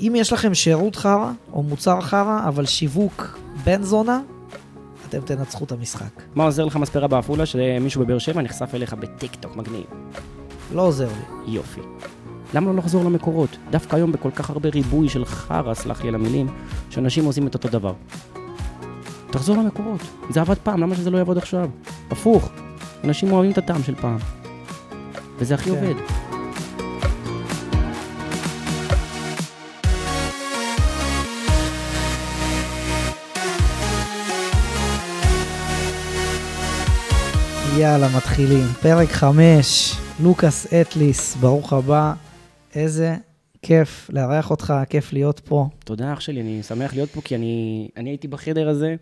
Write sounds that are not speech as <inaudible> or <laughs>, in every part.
אם יש לכם שירות חרא, או מוצר חרא, אבל שיווק בן זונה, אתם תנצחו את המשחק. מה עוזר לך מספרה בעפולה שמישהו בבאר שבע נחשף אליך בטיקטוק, מגניב? לא עוזר לי. יופי. למה לא לחזור למקורות? דווקא היום בכל כך הרבה ריבוי של חרא, סלח לי על המילים, שאנשים עושים את אותו דבר. תחזור למקורות. זה עבד פעם, למה שזה לא יעבוד עכשיו? הפוך. אנשים אוהבים את הטעם של פעם. וזה הכי כן. עובד. יאללה, מתחילים. פרק 5, לוקאס אטליס, ברוך הבא. איזה כיף לארח אותך, כיף להיות פה. תודה אח שלי, אני שמח להיות פה, כי אני, אני הייתי בחדר הזה,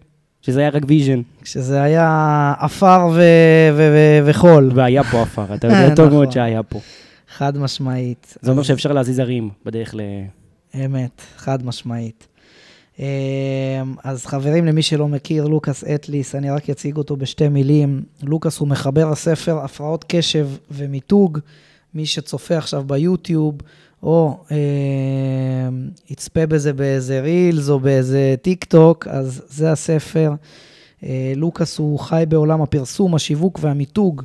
שזה היה רק vision, כשזה היה עפר ו- ו- ו- וחול, והיה פה עפר, אתה יודע <laughs> טוב נכון. מאוד שהיה פה. חד משמעית. זה אומר אז- שאפשר להזיז הרים בדרך ל... אמת, חד משמעית. אמ, אז חברים, למי שלא מכיר, לוקאס אטליס, אני רק אציג אותו בשתי מילים. לוקאס הוא מחבר הספר הפרעות קשב ומיתוג. מי שצופה עכשיו ביוטיוב, או אה, יצפה בזה באיזה רילס או באיזה טיק טוק, אז זה הספר. אה, לוקאס הוא חי בעולם הפרסום, השיווק והמיתוג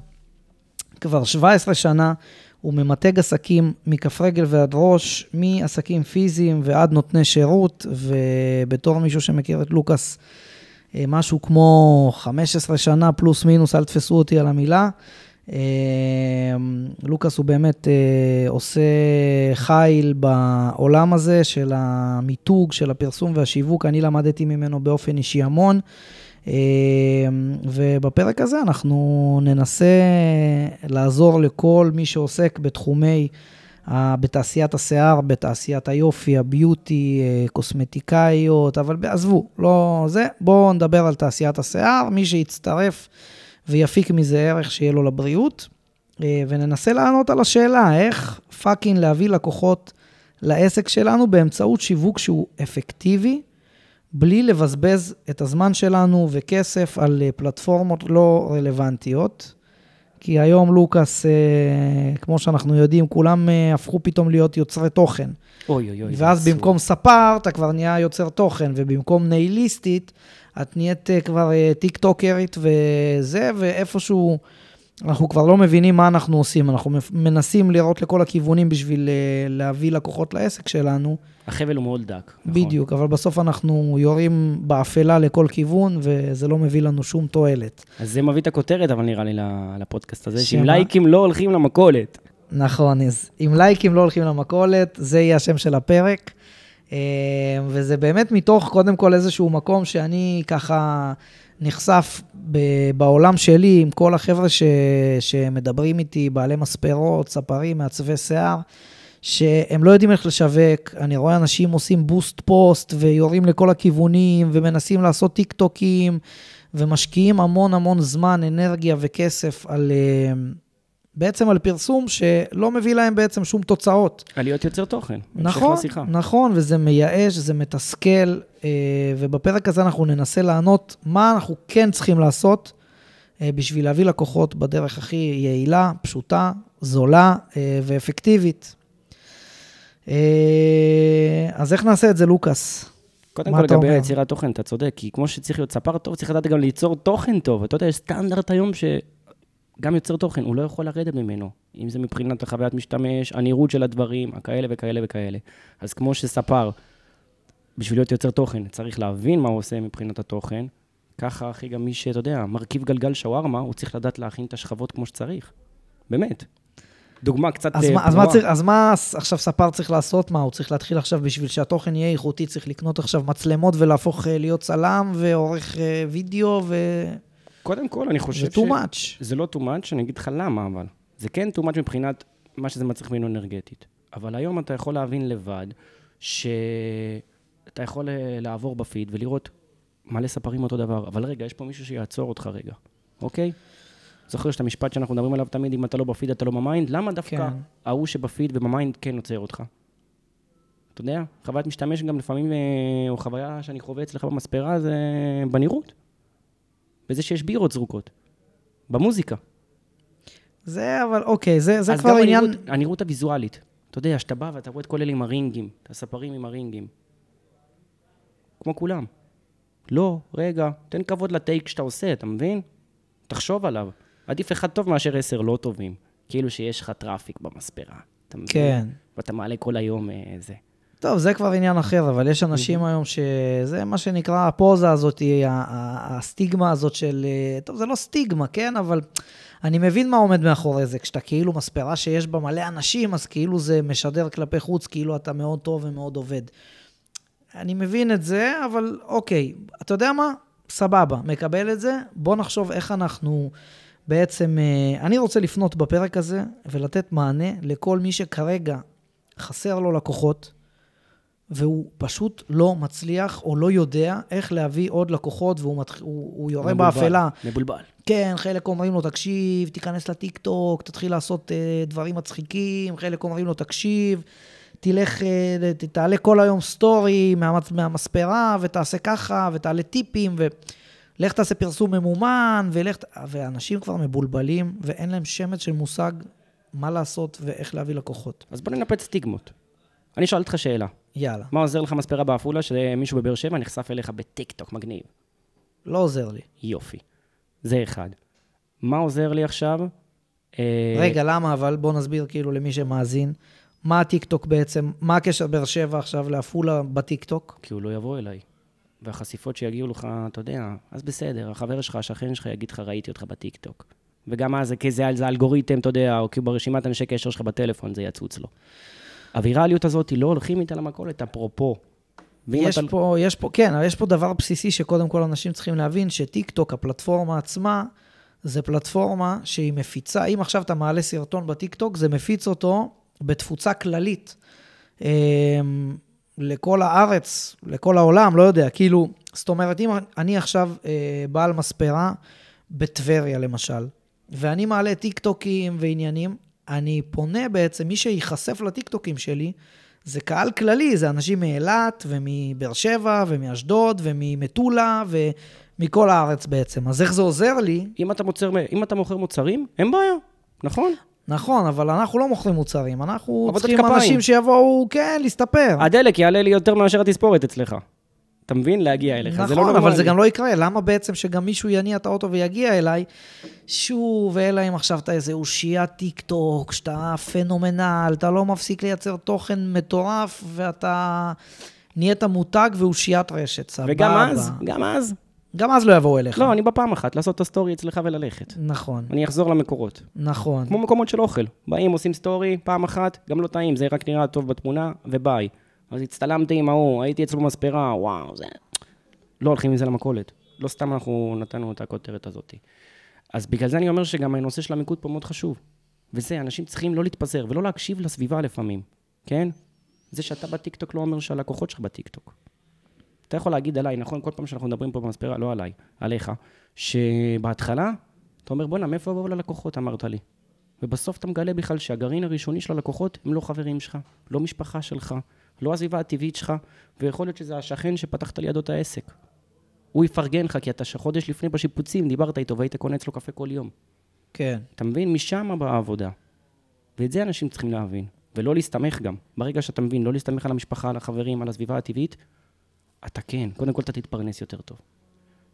כבר 17 שנה. הוא ממתג עסקים מכף רגל ועד ראש, מעסקים פיזיים ועד נותני שירות, ובתור מישהו שמכיר את לוקאס אה, משהו כמו 15 שנה פלוס מינוס, אל תפסו אותי על המילה. אה, לוקאס הוא באמת אה, עושה חיל בעולם הזה של המיתוג, של הפרסום והשיווק, אני למדתי ממנו באופן אישי המון. אה, ובפרק הזה אנחנו ננסה לעזור לכל מי שעוסק בתחומי, בתעשיית השיער, בתעשיית היופי, ה beauty, אה, קוסמטיקאיות, אבל עזבו, לא זה, בואו נדבר על תעשיית השיער, מי שיצטרף ויפיק מזה ערך שיהיה לו לבריאות, אה, וננסה לענות על השאלה, איך fucking להביא לקוחות לעסק שלנו באמצעות שיווק שהוא אפקטיבי, בלי לבזבז את הזמן שלנו וכסף על אה, פלטפורמות לא רלוונטיות. כי היום לוקאס, אה, כמו שאנחנו יודעים, כולם אה, הפכו פתאום להיות יוצרי תוכן. אוי אוי אוי. ואז אסור. במקום ספר, אתה כבר נהיה יוצר תוכן, ובמקום נייליסטית, את נהיית אה, כבר אה, טיק טוקרית וזה, ואיפשהו אנחנו כבר לא מבינים מה אנחנו עושים. אנחנו מנסים לראות לכל הכיוונים בשביל אה, להביא לקוחות לעסק שלנו. החבל הוא מאוד דק. נכון. בדיוק, אבל בסוף אנחנו יורים באפלה לכל כיוון, וזה לא מביא לנו שום תועלת. אז זה מביא את הכותרת, אבל נראה לי לפודקאסט הזה, שאם? לייקים לא הולכים למכולת. נכון, אז אם לייקים לא הולכים למכולת, זה יהיה השם של הפרק. אה, וזה באמת מתוך, קודם כל, איזשהו מקום שאני ככה נחשף ב- בעולם שלי עם כל החבר'ה ש, שמדברים איתי, בעלי מספרות, ספרים, מעצבי שיער, שהם לא יודעים איך לשווק. אני רואה אנשים עושים boost post ויורים לכל הכיוונים ומנסים לעשות טיק טוקים ומשקיעים המון המון זמן, אנרגיה וכסף על... אה, בעצם על פרסום שלא מביא להם בעצם שום תוצאות. על להיות יוצר תוכן. נכון. נכון, וזה מייאש, זה מתסכל, אה, ובפרק הזה אנחנו ננסה לענות מה אנחנו כן צריכים לעשות אה, בשביל להביא לקוחות בדרך הכי יעילה, פשוטה, זולה אה, ואפקטיבית. אז איך נעשה את זה, לוקאס? קודם כל, לגבי? יצירת תוכן, אתה צודק, כי כמו שצריך להיות ספר טוב, צריך לדעת גם ליצור תוכן טוב. אתה יודע, יש סטנדרט היום שגם יוצר תוכן, הוא לא יכול לרדת ממנו. אם זה מבחינת החוויית משתמש, הנראות של הדברים, הכאלה וכאלה וכאלה. אז כמו שספר, בשביל להיות יוצר תוכן, צריך להבין מה הוא עושה מבחינת התוכן, ככה, אחי, גם מי שאתה יודע, מרכיב גלגל שווארמה, הוא צריך לדעת להכין את השכבות כמו שצריך. באמת. דוגמה קצת אז אה, מה, אז, מה. צריך, אז מה עכשיו ספר צריך לעשות? מה, הוא צריך להתחיל עכשיו, בשביל שהתוכן יהיה איכותי, צריך לקנות עכשיו מצלמות ולהפוך אה, להיות צלם ועורך אה, וידאו, ו... קודם כל, אני חושב זה too much. זה לא too much, אני אגיד לך למה, אבל. זה כן too much מבחינת מה שזה מצריך ממנו אנרגטית. אבל היום אתה יכול להבין לבד, שאתה יכול אה, לעבור בפיד ולראות מלא ספרים אותו דבר, אבל רגע, יש פה מישהו שיעצור אותך רגע, אוקיי? זוכר שאת המשפט שאנחנו מדברים עליו תמיד, אם אתה לא בפיד, אתה לא ב mind? למה דווקא כן. ההוא שב feed וב mind כן עוצר אותך? אתה יודע, חוויית משתמש גם לפעמים, אה, או חוויה שאני חווה אצלך במספרה, זה בנראות. בזה שיש בירות זרוקות. במוזיקה. זה אבל, אוקיי, זה, זה אז כבר גם עניין... הנראות, הנראות הוויזואלית. אתה יודע, שאתה בא ואתה רואה את כל אלה עם הרינגים, את הספרים עם הרינגים. כמו כולם. לא, רגע, תן כבוד ל take שאתה עושה, אתה מבין? תחשוב עליו. עדיף אחד טוב מאשר עשר לא טובים. כאילו שיש לך traffic במספרה. אתה מבין? כן. ואתה מעלה כל היום אה, זה. טוב, זה כבר עניין אחר, אבל יש אנשים היום שזה מה שנקרא הפוזה הזאת, הסטיגמה הזאת של... אה, טוב, זה לא סטיגמה, כן? אבל אני מבין מה עומד מאחורי זה. כשאתה כאילו מספרה שיש בה מלא אנשים, אז כאילו זה משדר כלפי חוץ, כאילו אתה מאוד טוב ומאוד עובד. אני מבין את זה, אבל אוקיי, אתה יודע מה? סבבה, מקבל את זה. בוא נחשוב איך אנחנו בעצם... אה, אני רוצה לפנות בפרק הזה ולתת מענה לכל מי שכרגע חסר לו לקוחות, והוא פשוט לא מצליח או לא יודע איך להביא עוד לקוחות, והוא מתח... הוא, הוא יורה מבולבל, באפלה. מבולבל. כן, חלק אומרים לו, תקשיב, תיכנס לטיקטוק, תתחיל לעשות uh, דברים מצחיקים, חלק אומרים לו, תקשיב, תלך, uh, תעלה כל היום סטורי מהמצ... מהמספרה, ותעשה ככה, ותעלה טיפים, ולך תעשה פרסום ממומן, ולך... ואנשים כבר מבולבלים, ואין להם שמץ של מושג מה לעשות ואיך להביא לקוחות. אז בוא ננפץ סטיגמות. אני שואל אותך שאלה. יאללה, מה עוזר לך מספרה בעפולה שמישהו בבאר שבע נחשף אליך בטיקטוק מגניב? לא עוזר לי. יופי. זה אחד. מה עוזר לי עכשיו? אה, רגע, למה אבל? בוא נסביר כאילו למי שמאזין. מה הטיקטוק בעצם, מה הקשר באר שבע עכשיו לעפולה בטיקטוק? כי הוא לא יבוא אליי. והחשיפות שיגיעו לך, אתה יודע, אז בסדר, החבר שלך, השכן שלך יגיד לך, ראיתי אותך בטיקטוק. וגם אז, כי זה, זה אלגוריתם, אתה יודע, או כי ברשימת אנשי קשר שלך בטלפון, זה יצוץ לו. הווירליות הזאת, לא הולכים איתה למכולת, אפרופו. יש אתה- פה, יש פה, כן, אבל יש פה דבר בסיסי שקודם כל אנשים צריכים להבין, שטיקטוק, הפלטפורמה עצמה, זה פלטפורמה שהיא מפיצה, אם עכשיו אתה מעלה סרטון בטיקטוק, זה מפיץ אותו בתפוצה כללית. אמ, לכל הארץ, לכל העולם, לא יודע, כאילו, זאת אומרת, אם אני עכשיו אה, בעל מספרה בטבריה, למשל, ואני מעלה טיקטוקים ועניינים, אני פונה בעצם, מי שייחשף לטיקטוקים שלי, זה קהל כללי, זה אנשים מאילת ומבאר שבע ומאשדוד וממטולה ומכל הארץ בעצם. אז איך זה עוזר לי? אם אתה, מוצר, אם אתה מוכר מוצרים, אין בעיה, נכון? נכון, אבל אנחנו לא מוכרים מוצרים, אנחנו צריכים כפיים. אנשים שיבואו, כן, להסתפר. הדלק יעלה לי יותר מאשר התספורת אצלך. אתה מבין? להגיע אליך. זה לא נכון, אבל. זה גם לא יקרה. למה בעצם שגם מישהו יניע את האוטו ויגיע אליי, שוב, אלא אם עכשיו אתה איזה אושיית טיק טוק, שאתה פנומנל, אתה לא מפסיק לייצר תוכן מטורף, ואתה נהיית מותג ואושיית רשת, סבבה. וגם אז, גם אז. גם אז לא יבואו אליך. לא, אני בפעם אחת, לעשות את הסטורי אצלך וללכת. נכון, אני אחזור למקורות. נכון. כמו מקומות של אוכל. באים, עושים סטורי, פעם אחת, גם לא טעים, זה רק נראה טוב בתמונה, וביי. אז הצטלמתי עם ההוא, הייתי אצלו במספרה, וואו, זה... לא הולכים עם זה למכולת. לא סתם אנחנו נתנו את הכותרת הזאת. אז בגלל זה אני אומר שגם הנושא של המיקוד פה מאוד חשוב. וזה, אנשים צריכים לא להתפזר ולא להקשיב לסביבה לפעמים, כן? זה שאתה בטיקטוק לא אומר שהלקוחות שלך בטיקטוק. אתה יכול להגיד עליי, נכון? כל פעם שאנחנו מדברים פה במספרה, לא עליי, עליך, שבהתחלה, אתה אומר, בואנה, מאיפה יבואו ללקוחות, אמרת לי. ובסוף אתה מגלה בכלל שהגרעין הראשוני של הלקוחות הם לא חברים שלך, לא משפחה שלך, לא הסביבה הטבעית שלך, ויכול להיות שזה השכן שפתחת לידו את העסק. הוא יפרגן לך, כי אתה חודש לפני בשיפוצים, דיברת איתו והיית קונה אצלו קפה כל יום. כן. אתה מבין? משם באה העבודה. ואת זה אנשים צריכים להבין, ולא להסתמך גם. ברגע שאתה מבין, לא להסתמך על המשפחה, על החברים, על הסביבה הטבעית, אתה כן, קודם כל אתה תתפרנס יותר טוב.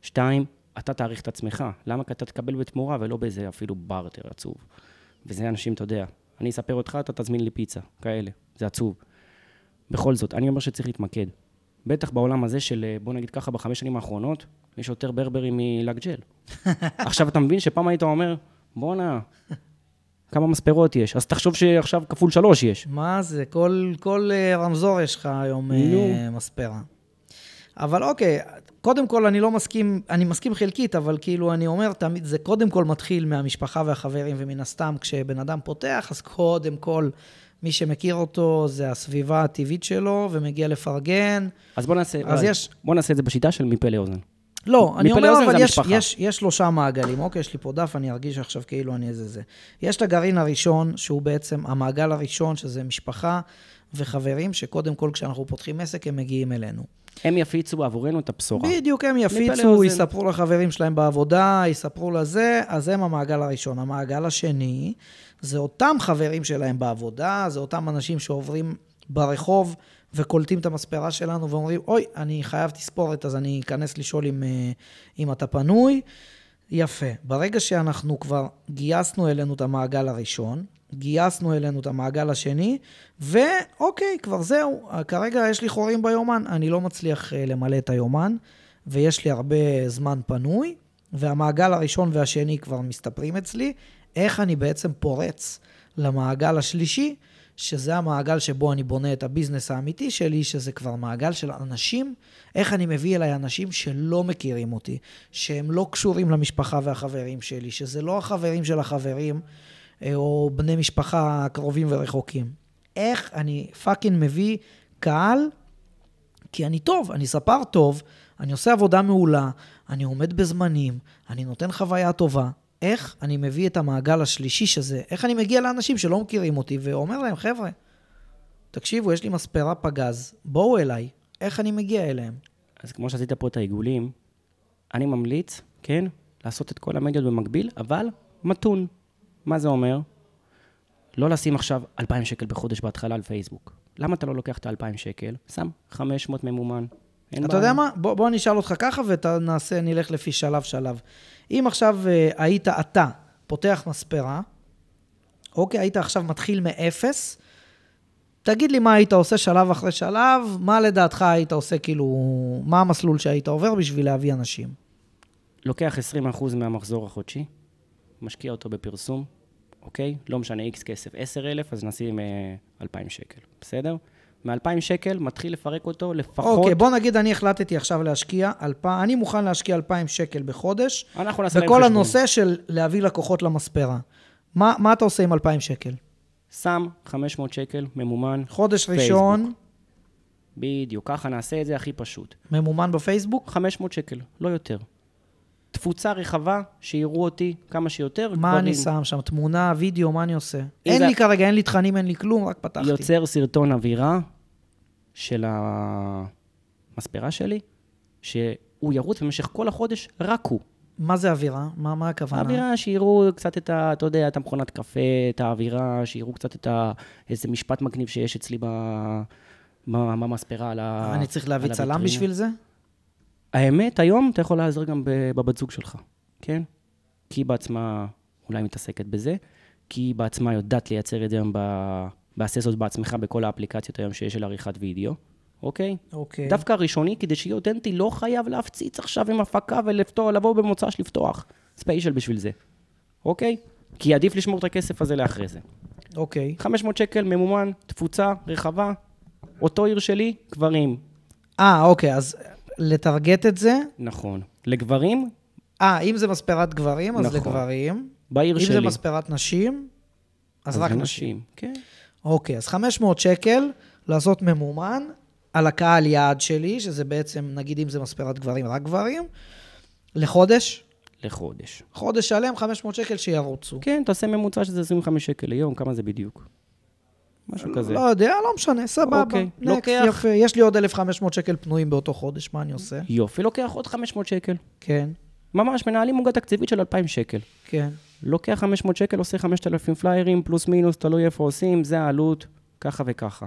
שתיים, אתה תעריך את עצמך. למה? כי אתה תקבל בתמורה ולא באיזה אפילו בארטר עצוב. וזה אנשים, אתה יודע, אני אספר אותך, אתה תזמין לי פיצה, כאלה. זה עצוב. בכל זאת, אני אומר שצריך להתמקד. בטח בעולם הזה של, אה, בוא נגיד ככה, בחמש שנים האחרונות, יש יותר ברברים מלאגג'ל. <laughs> עכשיו אתה מבין שפעם היית אומר, בואנה, כמה מספרות יש, אז תחשוב שעכשיו כפול שלוש יש. מה זה? כל, כל אה, רמזור יש לך היום אה, נו. מספרה. אבל אוקיי, קודם כל אני לא מסכים, אני מסכים חלקית, אבל כאילו אני אומר תמיד, זה קודם כל מתחיל מהמשפחה והחברים, ומן הסתם כשבן אדם פותח, אז קודם כל מי שמכיר אותו זה הסביבה הטבעית שלו, ומגיע לפרגן. אז בוא נעשה, אז יש- בוא נעשה את זה בשיטה של מפה לאוזן. לא, אני אומר, אבל יש. יש, יש שלושה מעגלים. אוקיי, יש לי פה דף, אני ארגיש עכשיו כאילו אני איזה זה. יש את הגרעין הראשון, שהוא בעצם המעגל הראשון, שזה משפחה, וחברים שקודם כל כשאנחנו פותחים עסק הם מגיעים אלינו. הם יפיצו עבורנו את הבשורה. בדיוק, הם יפיצו. יספרו לחברים שלהם בעבודה, יספרו לזה, אז הם המעגל הראשון. המעגל השני, זה אותם חברים שלהם בעבודה, זה אותם אנשים שעוברים ברחוב וקולטים את המספרה שלנו ואומרים, אוי, אני חייב תספורת, אז אני אכנס לשאול אם, אה, אם אתה פנוי. יפה. ברגע שאנחנו כבר גייסנו אלינו את המעגל הראשון, גייסנו אלינו את המעגל השני, ואוקיי, כבר זהו. כרגע יש לי חורים ביומן, אני לא מצליח אה, למלא את היומן, ויש לי הרבה זמן פנוי, והמעגל הראשון והשני כבר מסתפרים אצלי. איך אני בעצם פורץ למעגל השלישי, שזה המעגל שבו אני בונה את ה business האמיתי שלי, שזה כבר מעגל של אנשים, איך אני מביא אליי אנשים שלא מכירים אותי, שהם לא קשורים למשפחה והחברים שלי, שזה לא החברים של החברים, אה, או בני משפחה קרובים ורחוקים. איך אני fucking מביא קהל, כי אני טוב, אני ספר טוב, אני עושה עבודה מעולה, אני עומד בזמנים, אני נותן חוויה טובה. איך אני מביא את המעגל השלישי שזה, איך אני מגיע לאנשים שלא מכירים אותי ואומר להם, חבר'ה, תקשיבו, יש לי מספרה פגז, בואו אליי, איך אני מגיע אליהם? אז כמו שעשית פה את העיגולים, אני ממליץ, כן, לעשות את כל המדיות במקביל, אבל מתון. מה זה אומר? לא לשים עכשיו 2,000 שקל בחודש בהתחלה על פייסבוק. למה אתה לא לוקח את ה-2,000 שקל? שם 500 ממומן. אתה בעיה. יודע מה? בוא, בוא נשאל אותך ככה ונעשה, נלך לפי שלב-שלב. אם עכשיו אה, היית אתה פותח מספרה, אוקיי, היית עכשיו מתחיל מאפס, תגיד לי מה היית עושה שלב אחרי שלב, מה לדעתך היית עושה, כאילו, מה המסלול שהיית עובר בשביל להביא אנשים? לוקח 20% מהמחזור החודשי, משקיע אותו בפרסום, אוקיי? לא משנה, איקס כסף, 10,000, אז נשים אה, 2,000 שקל, בסדר? מ-2,000 שקל מתחיל לפרק אותו לפחות... אוקיי, בוא נגיד אני החלטתי עכשיו להשקיע, אלפ... אני מוכן להשקיע 2,000 שקל בחודש, אנחנו נעשה להם בכל. הנושא של להביא לקוחות למספרה. מה, מה אתה עושה עם 2,000 שקל? שם 500 שקל, ממומן, חודש פייסבוק. ראשון, בדיוק, ככה נעשה את זה הכי פשוט. ממומן בפייסבוק? 500 שקל, לא יותר. תפוצה רחבה, שיראו אותי כמה שיותר. מה גברים. אני שם שם? תמונה, וידאו, מה אני עושה? אין זה- לי כרגע, אין לי תכנים, אין לי כלום, רק פתחתי. יוצר סרטון אווירה של המספרה שלי, שהוא ירוץ במשך כל החודש, רק הוא. מה זה אווירה? מה, מה הכוונה? האווירה, שיראו קצת את ה... אתה יודע, את המכונת קפה, את האווירה, שיראו קצת את ה... איזה משפט מגניב שיש אצלי ב... ב- במספרה על ה... אני צריך להביא צלם הוויטרינה. בשביל זה? האמת, היום אתה יכול להיעזר גם ב- בבת זוג שלך, כן? כי היא בעצמה אולי מתעסקת בזה, כי היא בעצמה יודעת לייצר את זה היום, לעשות זאת בעצמך בכל האפליקציות היום שיש של עריכת וידאו, אוקיי? אוקיי. דווקא הראשוני, כדי שיהיה אותנטי, לא חייב להפציץ עכשיו עם הפקה ולבוא במוצ"ש לפתוח. ספיישל בשביל זה, אוקיי? כי עדיף לשמור את הכסף הזה לאחרי זה. אוקיי. 500 שקל, ממומן, תפוצה, רחבה, אותו עיר שלי, גברים. אה, אוקיי, אז לטרגט את זה, נכון. לגברים, אה, אם זה מספרת גברים, אז נכון. לגברים. בעיר אם שלי. זה מספרת נשים, אז רק זה נשים. כן. אוקיי, אז 500 שקל לעשות ממומן על הקהל יעד שלי, שזה בעצם, נגיד אם זה מספרת גברים, רק גברים, לחודש. לחודש. חודש שלם, 500 שקל שירוצו. כן, תעשה ממוצע שזה 25 שקל ליום, כמה זה בדיוק? משהו כזה. לא יודע, לא משנה, סבבה. אוקיי, לוקח- יפה. יש לי עוד 1,500 שקל פנויים באותו חודש, מה אני עושה? יופי, לוקח עוד 500 שקל. כן, ממש, מנהלים עוגה תקציבית של 2,000 שקל. כן. לוקח 500 שקל, עושה 5,000 פליירים, פלוס מינוס, תלוי איפה עושים, זה העלות, ככה וככה.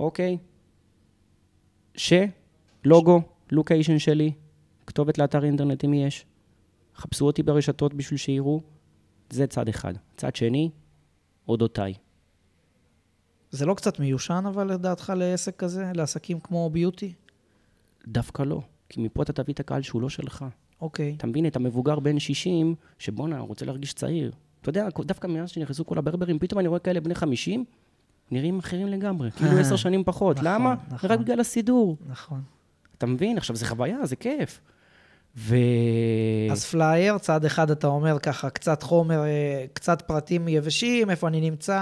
אוקיי? ש, לוגו, לוקיישן שלי, כתובת לאתר אינטרנט אם יש. חפשו אותי ברשתות בשביל שיראו. זה צד אחד. צד שני, אודותיי. זה לא קצת מיושן, אבל לדעתך לעסק כזה, לעסקים כמו ביוטי? דווקא לא. כי מפה אתה תביא את הקהל שהוא לא שלך. אוקיי. אתה מבין, את המבוגר בן 60, שבואנה, הוא רוצה להרגיש צעיר. אתה יודע, דווקא מאז שנכנסו כל הברברים, פתאום אני רואה כאלה בני 50, נראים אחרים לגמרי, <laughs> כאילו עשר שנים פחות. נכון, למה? נכון. רק בגלל הסידור. נכון. אתה מבין? עכשיו, זה חוויה, זה כיף. ו... אז פלייר, צד אחד אתה אומר ככה, קצת חומר, אה, קצת פרטים יבשים, איפה אני נמצא,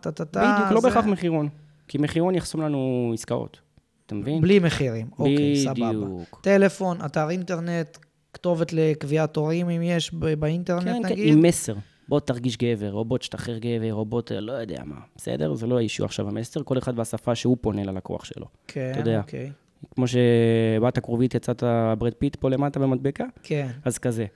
טה-טה-טה. בדיוק, לא זה- בהכרח מחירון. כי מחירון יחסום לנו עסקאות. אתה מבין? בלי מחירים. אוקיי, סבבה. בדיוק. טלפון, אתר אינטרנט, כתובת לקביעת תורים אם יש באינטרנט כן, כן, נגיד. עם מסר. בוא תרגיש גבר, או בוא תשתחרר גבר, או בוא ת... לא יודע מה, בסדר? זה לא ה issue עכשיו המסר, כל אחד והשפה שהוא פונה ללקוח שלו. כן, אתה יודע. אוקיי. כמו שבאת כרובית, יצאת ברד פיט פה למטה במדבקה, כן. אז כזה.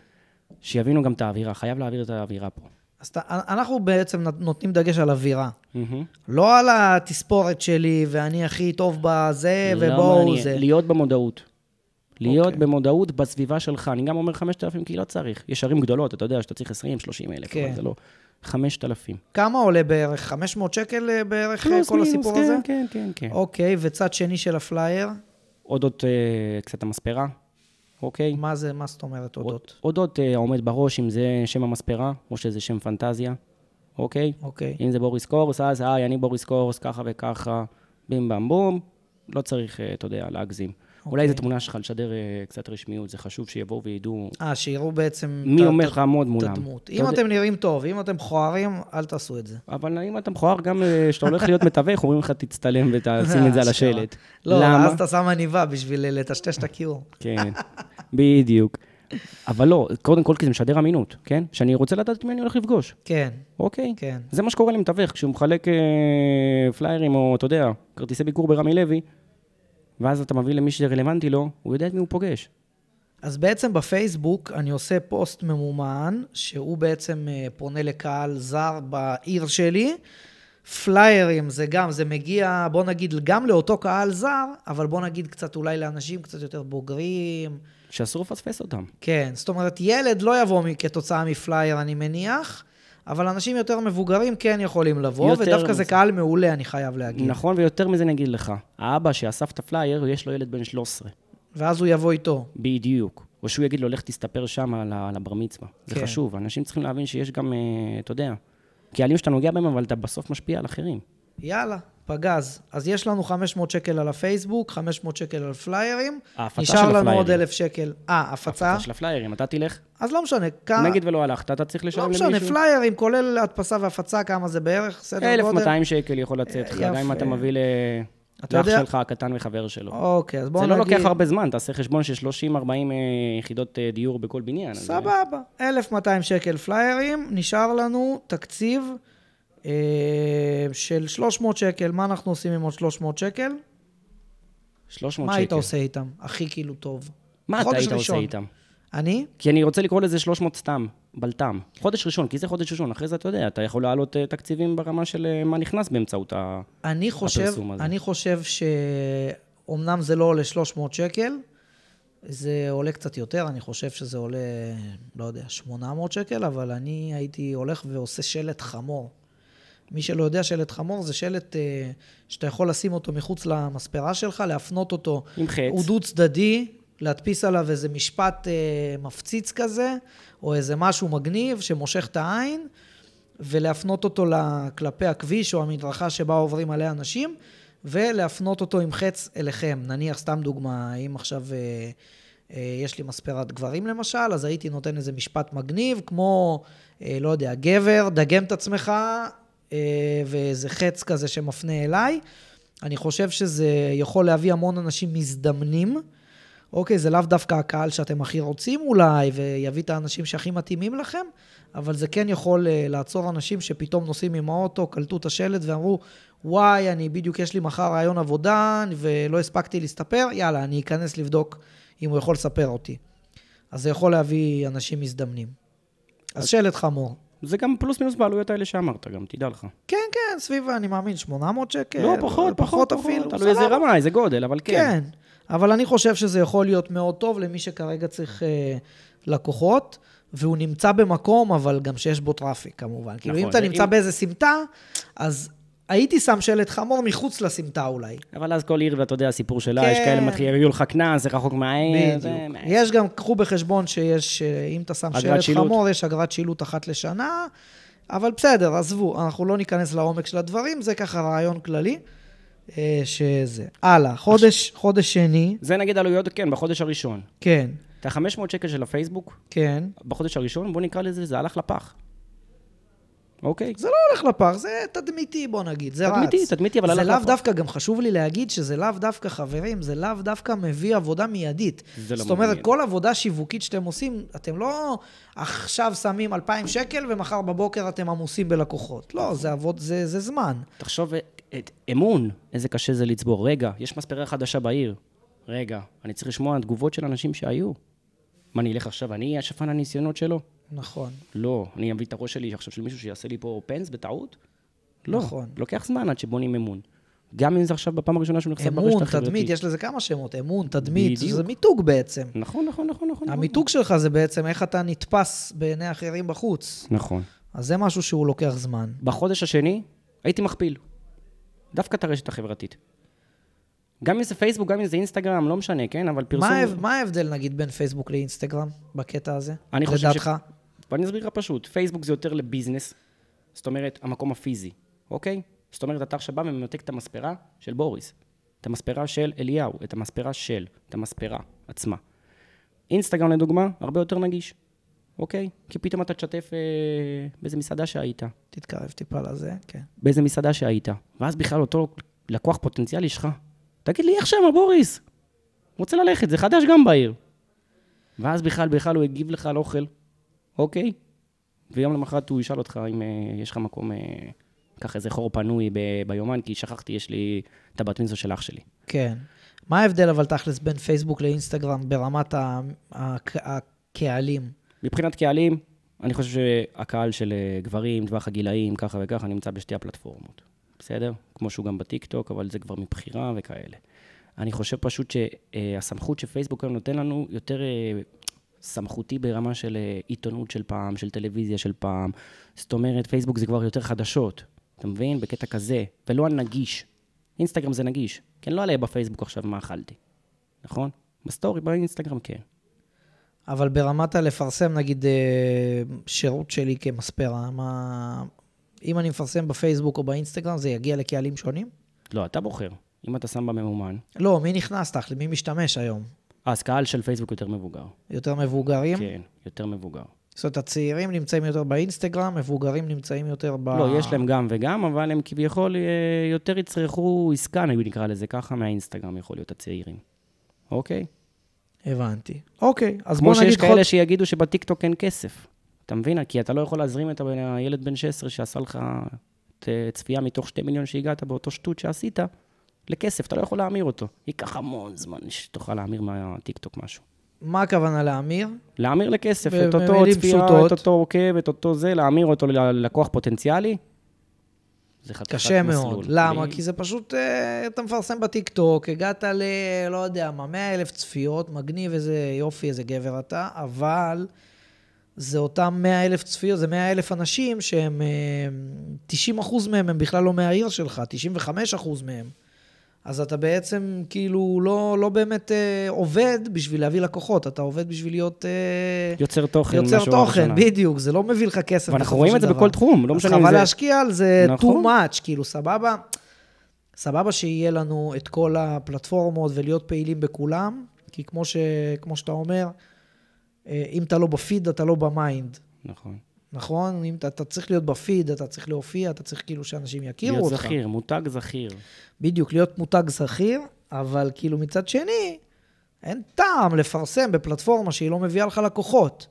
שיבינו גם את האווירה, חייב להעביר את האווירה פה. אז אתה- אנחנו בעצם נות- נותנים דגש על אווירה. מהמם. לא על התספורת שלי, ואני הכי טוב בזה, לא ובואו. זה. להיות במודעות. להיות אוקיי. במודעות בסביבה שלך. אני גם אומר 5,000 כי לא צריך. יש ערים גדולות, אתה יודע שאתה צריך 20, 30 אלף, כן. אבל זה לא. 5,000. כמה עולה בערך? 500 שקל אה, בערך אה, פלוס כל מינוס, הסיפור כן, הזה? כן, כן, כן. אוקיי, וצד שני של הפלייר, אודות אה, קצת המספרה, אוקיי? מה זה, מה זאת אומרת אודות? אודות אה, העומד בראש, אם זה שם המספרה, או שזה שם פנטזיה, אוקיי? אוקיי. אם זה בוריס קורס, אז היי, אני בוריס קורס, ככה וככה, בים במ בום. לא צריך, אה, אתה יודע, להגזים. אולי זו תמונה שלך לשדר אה, קצת רשמיות, זה חשוב שיבואו וידעו אה, שיראו בעצם מי עומד לך לעמוד את מולם. הדמות. אם אתם נראים טוב, אם אתם מכוערים, אל תעשו את זה. אבל אם אתה מכוער, גם אה, כשאתה הולך להיות מתווך, אומרים לך, תצטלם ותשים את זה על אשכרה. השלט. לא? אז אתה שם עניבה בשביל לטשטש את הכיור. כן, בדיוק. אבל לא, קודם כל כי זה משדר אמינות, כן? שאני רוצה לדעת את מי אני הולך לפגוש, כן, אוקיי? כן. זה מה שקורה למתווך, כשהוא מחלק אה, פליירים, או אתה יודע, כרטיסי ביקור ברמי לוי, ואז אתה מביא למי שרלוונטי לו, הוא יודע את מי הוא פוגש. אז בעצם בפייסבוק אני עושה פוסט ממומן, שהוא בעצם אה, פונה לקהל זר בעיר שלי. פליירים זה גם, זה מגיע, בוא נגיד, גם לאותו קהל זר, אבל בוא נגיד קצת אולי לאנשים קצת יותר בוגרים. שאסור לפספס אותם. כן, זאת אומרת, ילד לא יבוא כתוצאה מפלייר, אני מניח, אבל אנשים יותר מבוגרים כן יכולים לבוא, ודווקא זה. קהל מעולה, אני חייב להגיד. נכון, ויותר מזה אני אגיד לך, האבא שאסף את הפלייר, יש לו ילד בן 13. ואז הוא יבוא איתו. בדיוק. או שהוא יגיד לו, לך תסתפר שם על הבר מצווה. זה כן. חשוב, אנשים צריכים להבין שיש גם, אה, אתה יודע, קהלים שאתה נוגע בהם, אבל אתה בסוף משפיע על אחרים. יאללה, פגז. אז יש לנו 500 שקל על הפייסבוק, 500 שקל על פליירים. ההפצה נשאר של לנו הפליירים. עוד אלף שקל. אה, הפצה? ההפצה של הפליירים, אתה תלך, אז לא משנה. כ... נגיד ולא הלכת, אתה צריך לשלם לא למישהו. משנה, פליירים, כולל הדפסה והפצה, כמה זה בערך? סדר גודל? 1,200 שקל יכול לצאת לך, גם אם. אתה מביא ל- אתה יודע- שלך הקטן וחבר שלו. אוקיי, אז בואו זה נגיד... לא לוקח הרבה זמן, תעשה חשבון של 30-40 יחידות אה, דיור בכל בניין. אה, סבבה. 1,200 שקל פליירים, נשאר לנו תקציב אה, של 300 שקל. מה אנחנו עושים עם עוד 300 שקל? 300 מה שקל. היית עושה איתם? הכי כאילו טוב. מה אתה היית עושה ראשון. איתם? אני? כי אני רוצה לקרוא לזה 300 סתם, בלת"ם. חודש ראשון, כי זה חודש ראשון, אחרי זה אתה יודע, אתה יכול להעלות אה, תקציבים ברמה של אה, מה נכנס באמצעות. אני חושב, הפרסום הזה. אני חושב שאומנם זה לא עולה 300 שקל, זה עולה קצת יותר, אני חושב שזה עולה, לא יודע, 800 שקל, אבל אני הייתי הולך ועושה שלט חמור. מי שלא יודע, שלט חמור זה שלט אה, שאתה יכול לשים אותו מחוץ למספרה שלך, להפנות אותו. עם חץ. הוא דו-צדדי, להדפיס עליו איזה משפט אה, מפציץ כזה, או איזה משהו מגניב שמושך את העין, ולהפנות אותו כלפי הכביש או המדרכה שבה עוברים עליה אנשים, ולהפנות אותו עם חץ אליכם. נניח, סתם דוגמה, אם עכשיו אה, אה, יש לי מספרת גברים למשל, אז הייתי נותן איזה משפט מגניב, כמו, אה, לא יודע, גבר, דגם את עצמך, ואיזה חץ כזה שמפנה אליי. אני חושב שזה יכול להביא המון אנשים מזדמנים. אוקיי, זה לאו דווקא הקהל שאתם הכי רוצים אולי, ויביא את האנשים שהכי מתאימים לכם, אבל זה כן יכול אה, לעצור אנשים שפתאום נוסעים עם האוטו, קלטו את השלט ואמרו, וואי, אני בדיוק, יש לי מחר רעיון עבודה, ולא הספקתי להסתפר, יאללה, אני אכנס לבדוק אם הוא יכול לספר אותי. אז זה יכול להביא אנשים מזדמנים. אז שלט חמור. זה גם פלוס מינוס בעלויות האלה שאמרת גם, תדע לך. כן, כן, סביב, אני מאמין, 800 שקל. לא, פחות, פחות, אפילו. פחות, תלוי איזה. רמה, איזה גודל, אבל כן. כן, אבל אני חושב שזה יכול להיות מאוד טוב למי שכרגע צריך אה, לקוחות, והוא נמצא במקום, אבל גם שיש בו traffic כמובן. כאילו, אם נכון, אתה נמצא אם- באיזה סמטה, אז הייתי שם שלט חמור מחוץ לסמטה אולי. אבל אז כל עיר, ואתה יודע, הסיפור שלה, כן. יש כאלה מתחילים, יביאו לך קנס, זה רחוק מהעיר. זה- בדיוק. יש גם, קחו בחשבון שיש, אה, אם אתה שם שלט שילוט. חמור, יש אגרת שילוט אחת לשנה, אבל בסדר, עזבו, אנחנו לא ניכנס לעומק של הדברים, זה ככה רעיון כללי, אה, שזה. הלאה, חודש, חודש שני, זה נגיד עלויות, כן, בחודש הראשון. כן, את ה-500 שקל של הפייסבוק, כן, בחודש הראשון, בוא נקרא לזה, זה הלך לפח. אוקיי? זה לא הולך לפח, זה תדמיתי, בוא נגיד, זה תדמיתי, רץ. תדמיתי, אבל זה הלך לאו לפח. דווקא, גם חשוב לי להגיד שזה לאו דווקא, חברים, זה לאו דווקא מביא עבודה מיידית. זה לא זאת אומרת, מעניין. כל עבודה שיווקית שאתם עושים, אתם לא עכשיו שמים 2,000 שקל ומחר בבוקר אתם עמוסים בלקוחות. לא, זה, עבוד, זה, זה זמן. תחשוב, את אמון, איזה קשה זה לצבור. רגע, יש מספרה חדשה בעיר. רגע, אני צריך לשמוע תגובות של אנשים שהיו. מה, אני אלך עכשיו, אני אהיה השפן הניסיונות שלו? נכון. לא. אני אביא את הראש שלי עכשיו של מישהו שיעשה לי פה פנס בטעות? לא. נכון. לוקח זמן עד שבונים אמון. גם אם זה עכשיו בפעם הראשונה שהוא נחשף ברשת אמון, החברתית. תדמית, יש לזה כמה שמות. אמון, תדמית, בדיוק. זה מיתוג בעצם. נכון, נכון, נכון, נכון. המיתוג שלך זה בעצם איך אתה נתפס בעיני אחרים בחוץ. נכון. אז זה משהו שהוא לוקח זמן. בחודש השני הייתי מכפיל. דווקא את הרשת החברתית. גם אם זה פייסבוק, גם אם זה אינסטגרם, לא משנה, כן? אבל פרסום... מה, מה ההבדל, נגיד, בין פייסבוק לאינסטגרם בקטע הזה? אני חושב ש- לדעתך? ואני אסביר לך פשוט, פייסבוק זה יותר לביזנס, זאת אומרת, המקום הפיזי, אוקיי? זאת אומרת, אתה עכשיו בא ומנתק את המספרה של בוריס, את המספרה של אליהו, את המספרה של, את המספרה עצמה. אינסטגרם לדוגמה, הרבה יותר נגיש, אוקיי? כי פתאום אתה תשתף אה, באיזה מסעדה שהיית, תתקרב טיפה לזה, כן. באיזה מסעדה שהיית, ואז בכלל אותו לקוח פוטנציאלי שלך, תגיד לי, איך שמה, בוריס? רוצה ללכת, זה חדש גם בעיר. ואז בכלל, בכלל הוא הגיב לך על אוכל, אוקיי? ויום למחרת הוא ישאל אותך אם אה, יש לך מקום, אה, קח איזה חור פנוי ב- ביומן, כי שכחתי, יש לי את הבת מצווה של אח שלי. כן. מה ההבדל אבל תכלס בין פייסבוק לאינסטגרם ברמת הקהלים? מבחינת קהלים, אני חושב שהקהל של אה, גברים, טווח הגילאים, ככה וככה, נמצא בשתי הפלטפורמות. בסדר? כמו שהוא גם בטיקטוק, אבל זה כבר מבחירה וכאלה. אני חושב פשוט שהסמכות שפייסבוק היום נותן לנו יותר אה, סמכותי ברמה של אה, עיתונות של פעם, של טלוויזיה של פעם. זאת אומרת, פייסבוק זה כבר יותר חדשות, אתה מבין? בקטע כזה, ולא הנגיש. אינסטגרם זה נגיש, כי אני לא אעלה בפייסבוק עכשיו מה אכלתי, נכון? בסטורי, באינסטגרם כן. אבל ברמת הלפרסם, נגיד, אה, שירות שלי כמספרה, מה... אם אני מפרסם בפייסבוק או באינסטגרם, זה יגיע לקהלים שונים? לא, אתה בוחר. אם אתה שם בממומן, לא, מי נכנס תכל'ס? מי משתמש היום? אז קהל של פייסבוק יותר מבוגר. יותר מבוגרים? כן, יותר מבוגר. זאת אומרת, הצעירים נמצאים יותר באינסטגרם, מבוגרים נמצאים יותר ב... לא, יש להם גם וגם, אבל הם כביכול אה, יותר יצרכו עסקה, נגיד נקרא לזה ככה, מהאינסטגרם יכול להיות הצעירים. אוקיי? הבנתי. אוקיי, אז כמו בוא שיש נגיד כאלה חוד... שיגידו שבטיקטוק אין כסף. אתה מבין? כי אתה לא יכול להזרים את הילד בן 16 שעשה לך אה, צפייה מתוך 2 מיליון שהגעת באותו שטות שעשית, לכסף, אתה לא יכול להמיר אותו. ייקח המון זמן שתוכל להמיר מהטיקטוק משהו. מה הכוונה להמיר? להמיר לכסף, את אותו צפייה. את אותו עוקב, את אותו זה, להמיר אותו ללקוח פוטנציאלי, זה חתיכת קשה מסלול. מאוד. למה? כי זה פשוט, אה, אתה מפרסם בטיקטוק, הגעת ל... לא יודע מה, 100 אלף צפיות, מגניב איזה יופי, איזה גבר אתה, אבל זה אותם 100 אלף צפיות, זה 100 אלף אנשים שהם, אה, 90 אחוז מהם הם בכלל לא מהעיר שלך, 95 אחוז מהם. אז אתה בעצם כאילו לא, לא באמת אה, עובד בשביל להביא לקוחות, אתה עובד בשביל להיות... אה, יוצר תוכן, יוצר תוכן, הראשונה. בדיוק, זה לא מביא לך כסף ואנחנו רואים את זה דבר. בכל תחום, לא משנה אם חבל זה... להשקיע על זה נכון. too much, כאילו, סבבה? סבבה שיהיה לנו את כל הפלטפורמות ולהיות פעילים בכולם, כי כמו, ש, כמו שאתה אומר, אה, אם אתה לא בפיד, אתה לא ב mind, נכון. נכון? אם אתה, אתה צריך להיות בפיד, אתה צריך להופיע, אתה צריך כאילו שאנשים יכירו להיות אותך. זכיר, מותג זכיר. בדיוק, להיות מותג זכיר, אבל כאילו מצד שני, אין טעם לפרסם בפלטפורמה שהיא לא מביאה לך לקוחות.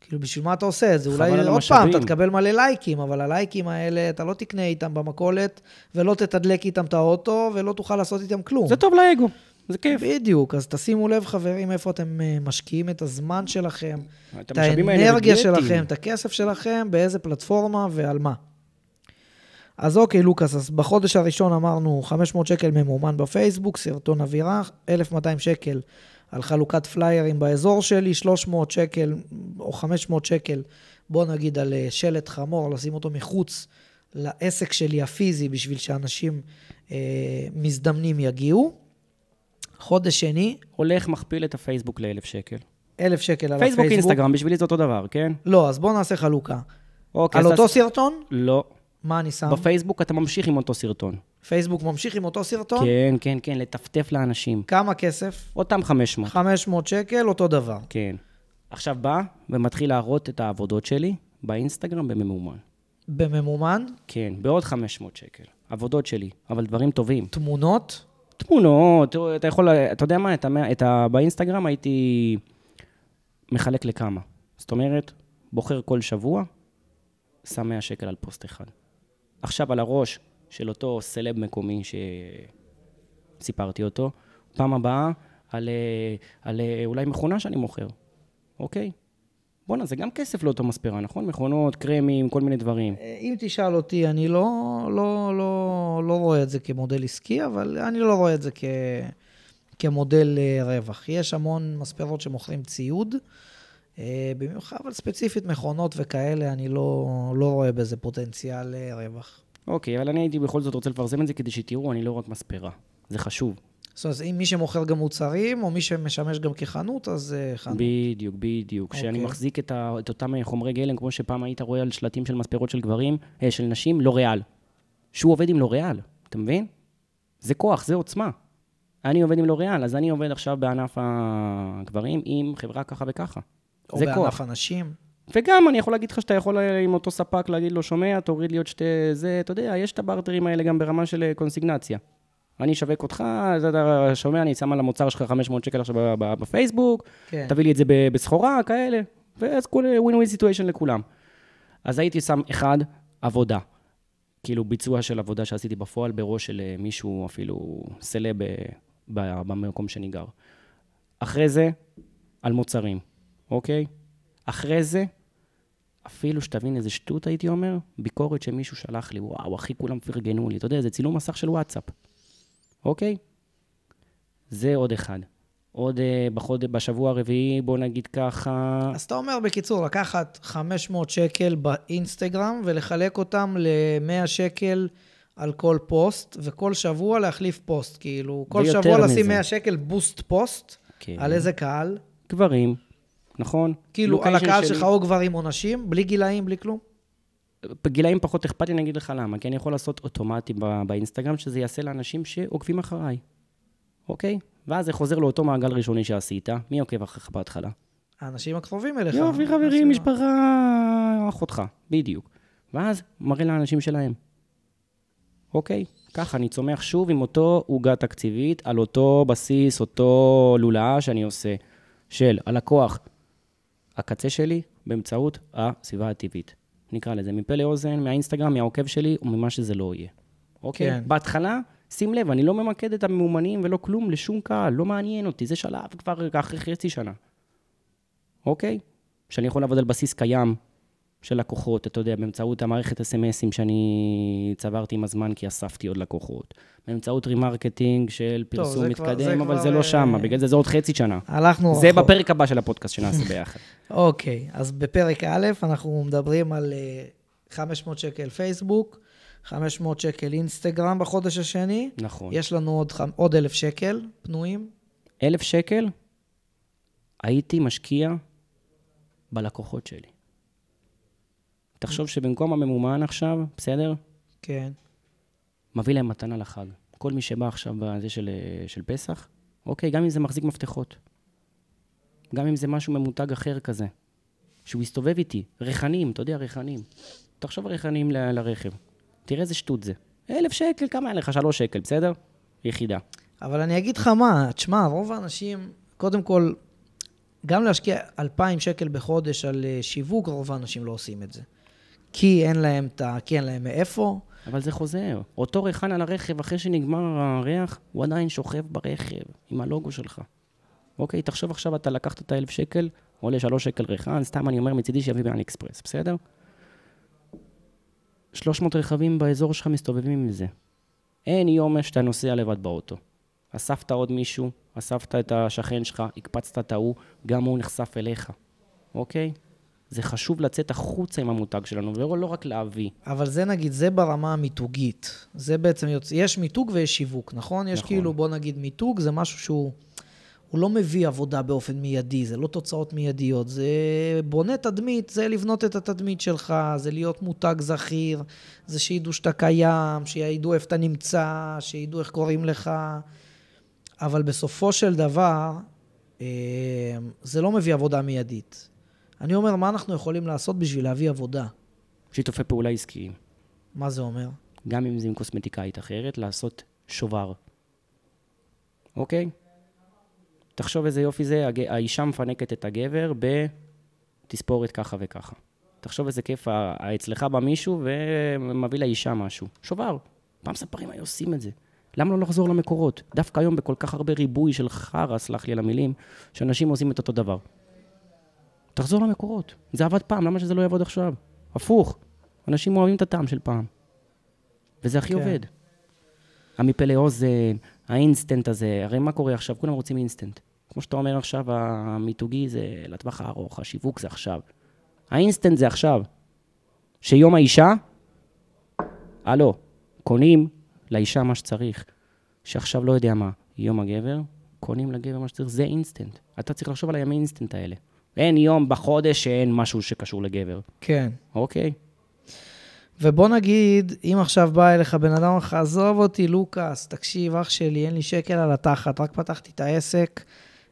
כאילו, בשביל מה אתה עושה את זה? אולי עוד פעם, אתה המשאבים. תקבל מלא לייקים, אבל הלייקים האלה, אתה לא תקנה איתם במכולת, ולא תתדלק איתם את האוטו, ולא תוכל לעשות איתם כלום. זה טוב לאגו, זה כיף. בדיוק, אז תשימו לב, חברים, איפה אתם אה, משקיעים את הזמן שלכם, את האנרגיה. שלכם, את הכסף שלכם, באיזה פלטפורמה ועל מה. אז אוקיי, לוקאס, אז בחודש הראשון אמרנו 500 שקל ממומן בפייסבוק, סרטון אווירה, 1,200 שקל על חלוקת פליירים באזור שלי, 300 שקל או 500 שקל, בוא נגיד על אה, שלט חמור, לשים אותו מחוץ לעסק שלי הפיזי, בשביל שאנשים אה, מזדמנים יגיעו. חודש שני, הולך, מכפיל את הפייסבוק לאלף שקל. 1,000 שקל על פייסבוק, הפייסבוק. אינסטגרם, בשבילי זה אותו דבר, כן? לא, אז בואו נעשה חלוקה. אוקיי, על אותו סרטון, לא. מה אני שם? בפייסבוק אתה ממשיך עם אותו סרטון. פייסבוק ממשיך עם אותו סרטון? כן, כן, כן, לטפטף לאנשים. כמה כסף? אותם 500. 500 שקל, אותו דבר. כן. עכשיו בא ומתחיל להראות את העבודות שלי באינסטגרם בממומן. בממומן, כן, בעוד 500 שקל. עבודות שלי, אבל דברים טובים. תמונות, תמונות, אתה יכול, אתה יודע מה, את ה, את ה, באינסטגרם הייתי מחלק לכמה. זאת אומרת, בוחר כל שבוע, שם 100 שקל על פוסט אחד. עכשיו על הראש של אותו סלב מקומי שסיפרתי אותו, פעם הבאה על, אה, על אה, אולי מכונה שאני מוכר, אוקיי? בואנה, זה גם כסף לאותו מספרה, נכון? מכונות, קרמים, כל מיני דברים. אה, אם תשאל אותי, אני לא, לא, לא, לא רואה את זה כמודל עסקי, אבל אני לא רואה את זה כ, כמודל רווח. יש המון מספרות שמוכרים ציוד, במיוחד, אבל ספציפית מכונות וכאלה, אני לא, לא רואה בזה פוטנציאל רווח. אוקיי, אבל אני הייתי בכל זאת רוצה לפרסם את זה כדי שתראו, אני לא רק מספרה. זה חשוב. זאת אומרת, אם מי שמוכר גם מוצרים, או מי שמשמש גם כחנות, אז uh, חנות. בדיוק, בדיוק. כשאני okay. מחזיק את, ה, את אותם חומרי גלם, כמו שפעם היית רואה על שלטים של מספרות של גברים, אה, של נשים, לוריאל. שהוא עובד עם לוריאל, אתה מבין? זה כוח, זה עוצמה. אני עובד עם לוריאל, אז אני עובד עכשיו בענף הגברים עם חברה ככה וככה. או זה בענף כוח. הנשים. וגם אני יכול להגיד לך שאתה יכול אה, עם אותו ספק להגיד לו, שומע, תוריד לי עוד שתי... זה, אתה יודע, יש את הברטרים האלה גם ברמה של אה, קונסיגנציה. אני אשווק אותך, אתה שומע, אני שם על המוצר שלך 500 שקל עכשיו בפייסבוק, כן. תביא לי את זה בסחורה, כאלה, ואז כל ווין ווין סיטואשן לכולם. אז הייתי שם אחד, עבודה. כאילו ביצוע של עבודה שעשיתי בפועל בראש של אה, מישהו, אפילו סלב במקום שאני גר. אחרי זה, על מוצרים, אוקיי? אחרי זה, אפילו שתבין איזה שטות, הייתי אומר, ביקורת שמישהו שלח לי, וואו, אחי, כולם פרגנו לי. אתה יודע, זה צילום מסך של וואטסאפ. אוקיי? זה עוד אחד. עוד uh, בחוד... בשבוע הרביעי, בוא נגיד ככה... אז אתה אומר, בקיצור, לקחת 500 שקל באינסטגרם ולחלק אותם ל-100 שקל על כל פוסט, וכל שבוע להחליף פוסט. כאילו, כל שבוע מזה. לשים 100 שקל boost post, כן. על איזה קהל? גברים, נכון? כאילו, על הקהל שלי... שלך או גברים או נשים? בלי גילאים, בלי כלום? בגילאים פחות אכפת לי, אני אגיד לך למה. כי אני יכול לעשות אוטומטי באינסטגרם, שזה יעשה לאנשים שעוקבים אחריי, אוקיי? ואז זה חוזר לאותו מעגל ראשוני שעשית. מי עוקב אחריך בהתחלה? האנשים הקרובים אליך. יופי, חברים, משפחה, אחותך, בדיוק. ואז מראה לאנשים שלהם. אוקיי? ככה אני צומח שוב עם אותו עוגה תקציבית, על אותו בסיס, אותו לולאה שאני עושה, של הלקוח, הקצה שלי, באמצעות הסביבה הטבעית. נקרא לזה, מפה לאוזן, מהאינסטגרם, מהעוקב שלי, או ממה שזה לא יהיה. אוקיי? כן. בהתחלה, שים לב, אני לא ממקד את הממומנים ולא כלום לשום קהל, לא מעניין אותי, זה שלב כבר אחרי חצי שנה. אוקיי? שאני יכול לעבוד על בסיס קיים של לקוחות, אתה יודע, באמצעות המערכת אס.אם.אסים שאני צברתי עם הזמן כי אספתי עוד לקוחות. באמצעות remarketing של פרסום טוב, מתקדם, כבר, זה אבל כבר... זה לא שם, בגלל זה זה עוד חצי שנה. הלכנו זה רחוק. בפרק הבא של הפודקאסט שנעשה <laughs> ביחד. אוקיי, אז בפרק א', אנחנו מדברים על 500 אה, שקל פייסבוק, 500 שקל אינסטגרם בחודש השני. נכון. יש לנו עוד, עוד אלף שקל פנויים. אלף שקל? הייתי משקיע בלקוחות שלי. תחשוב שבמקום הממומן עכשיו, בסדר? כן. מביא להם מתנה לחג. כל מי שבא עכשיו בזה של, של פסח, אוקיי, גם אם זה מחזיק מפתחות. גם אם זה משהו ממותג אחר כזה, שהוא יסתובב איתי. ריחנים, אתה יודע, ריחנים. תחשוב ריחנים ל, לרכב. תראה איזה שטות זה. אלף שקל, כמה היה לך? שלוש שקל, בסדר? יחידה. אבל אני אגיד לך מה, תשמע, רוב האנשים, קודם כל, גם להשקיע אלפיים שקל בחודש על אה, שיווק, רוב האנשים לא עושים את זה. כי אין להם, את ה... כי אין להם מאיפה. אבל זה חוזר. אותו ריחן על הרכב, אחרי שנגמר הריח, הוא עדיין שוכב ברכב עם הלוגו שלך. אוקיי, תחשוב עכשיו, אתה לקחת את האלף שקל, עולה שלוש שקל ריחן, סתם אני אומר מצידי שיביא באלי אקספרס, בסדר? 300 רכבים באזור שלך מסתובבים עם זה. אין יום שאתה נוסע לבד באוטו. אספת עוד מישהו, אספת את השכן שלך, הקפצת את ההוא, גם הוא נחשף אליך, אוקיי? זה חשוב לצאת החוצה עם המותג שלנו, ולא רק להביא. אבל זה נגיד, זה ברמה המיתוגית. זה בעצם יוצא, יש מיתוג ויש שיווק, נכון? יש נכון. כאילו, בוא נגיד, מיתוג זה משהו שהוא... הוא לא מביא עבודה באופן מיידי, זה לא תוצאות מיידיות, זה בונה תדמית, זה לבנות את התדמית שלך, זה להיות מותג זכיר, זה שידעו שאתה קיים, שידעו איפה אתה נמצא, שידעו איך קוראים לך, אבל בסופו של דבר, אה, זה לא מביא עבודה מיידית. אני אומר, מה אנחנו יכולים לעשות בשביל להביא עבודה? שיתופי פעולה עסקיים. מה זה אומר? גם אם זה עם קוסמטיקאית אחרת, לעשות שובר. אוקיי? תחשוב איזה יופי זה, הג... האישה מפנקת את הגבר בתספורת ככה וככה. תחשוב איזה כיף אצלך בא מישהו ומביא לאישה משהו. שובר. פעם ספרים היו עושים את זה. למה לא לחזור למקורות? דווקא היום בכל כך הרבה ריבוי של חרא, סלח לי על המילים, שאנשים עושים את אותו דבר. תחזור למקורות. זה עבד פעם, למה שזה לא יעבוד עכשיו? הפוך. אנשים אוהבים את הטעם של פעם. וזה הכי כן. עובד. המפה לאוזן, האינסטנט הזה, הרי מה קורה עכשיו? כולם רוצים אינסטנט. כמו שאתה אומר עכשיו, המיתוגי זה לטווח הארוך, השיווק זה עכשיו. האינסטנט זה עכשיו. שיום האישה, הלו, קונים לאישה מה שצריך. שעכשיו לא יודע מה, יום הגבר, קונים לגבר מה שצריך, זה אינסטנט. אתה צריך לחשוב על הימי אינסטנט האלה. אין יום בחודש שאין משהו שקשור לגבר, כן. אוקיי? ובוא נגיד, אם עכשיו בא אליך בן אדם, לך, עזוב אותי, לוקאס, תקשיב, אח שלי, אין לי שקל על התחת, רק פתחתי את העסק,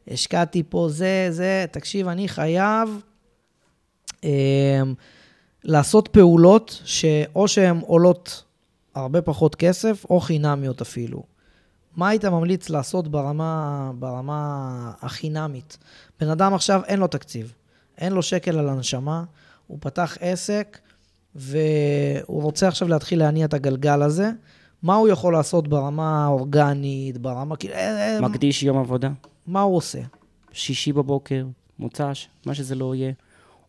השקעתי פה זה, זה, תקשיב, אני חייב אה, לעשות פעולות שאו שהן עולות הרבה פחות כסף, או חינמיות אפילו. מה היית ממליץ לעשות ברמה, ברמה החינמית? בן אדם עכשיו אין לו תקציב, אין לו שקל על הנשמה, הוא פתח עסק, והוא רוצה עכשיו להתחיל להניע את הגלגל הזה, מה הוא יכול לעשות ברמה האורגנית, ברמה כאילו... אה, אה, מקדיש יום עבודה, מה הוא עושה? שישי בבוקר, מוצ"ש, מה שזה לא יהיה,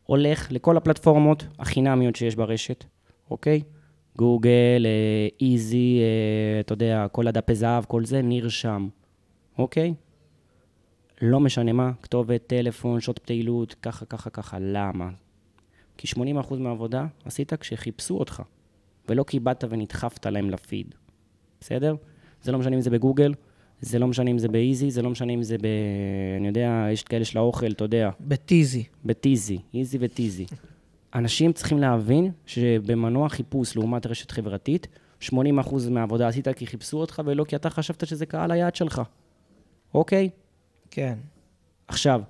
הולך לכל הפלטפורמות החינמיות שיש ברשת, אוקיי? גוגל, אה, איזי, אה, אתה יודע, כל הדפי זהב, כל זה, נרשם, אוקיי? לא משנה מה, כתובת, טלפון, שעות פעילות, ככה, ככה, ככה. למה? כי 80% מהעבודה עשית כשחיפשו אותך, ולא כי באת ונדחפת להם לפיד, בסדר? זה לא משנה אם זה בגוגל, זה לא משנה אם זה באיזי, זה לא משנה אם זה ב... אני יודע, יש כאלה של האוכל, אתה יודע, בטיזי. בטיזי, איזי וטיזי. אנשים צריכים להבין שבמנוע חיפוש לעומת רשת חברתית, 80% מהעבודה עשית כי חיפשו אותך ולא כי אתה חשבת שזה קהל היעד שלך, אוקיי? כן. עכשיו,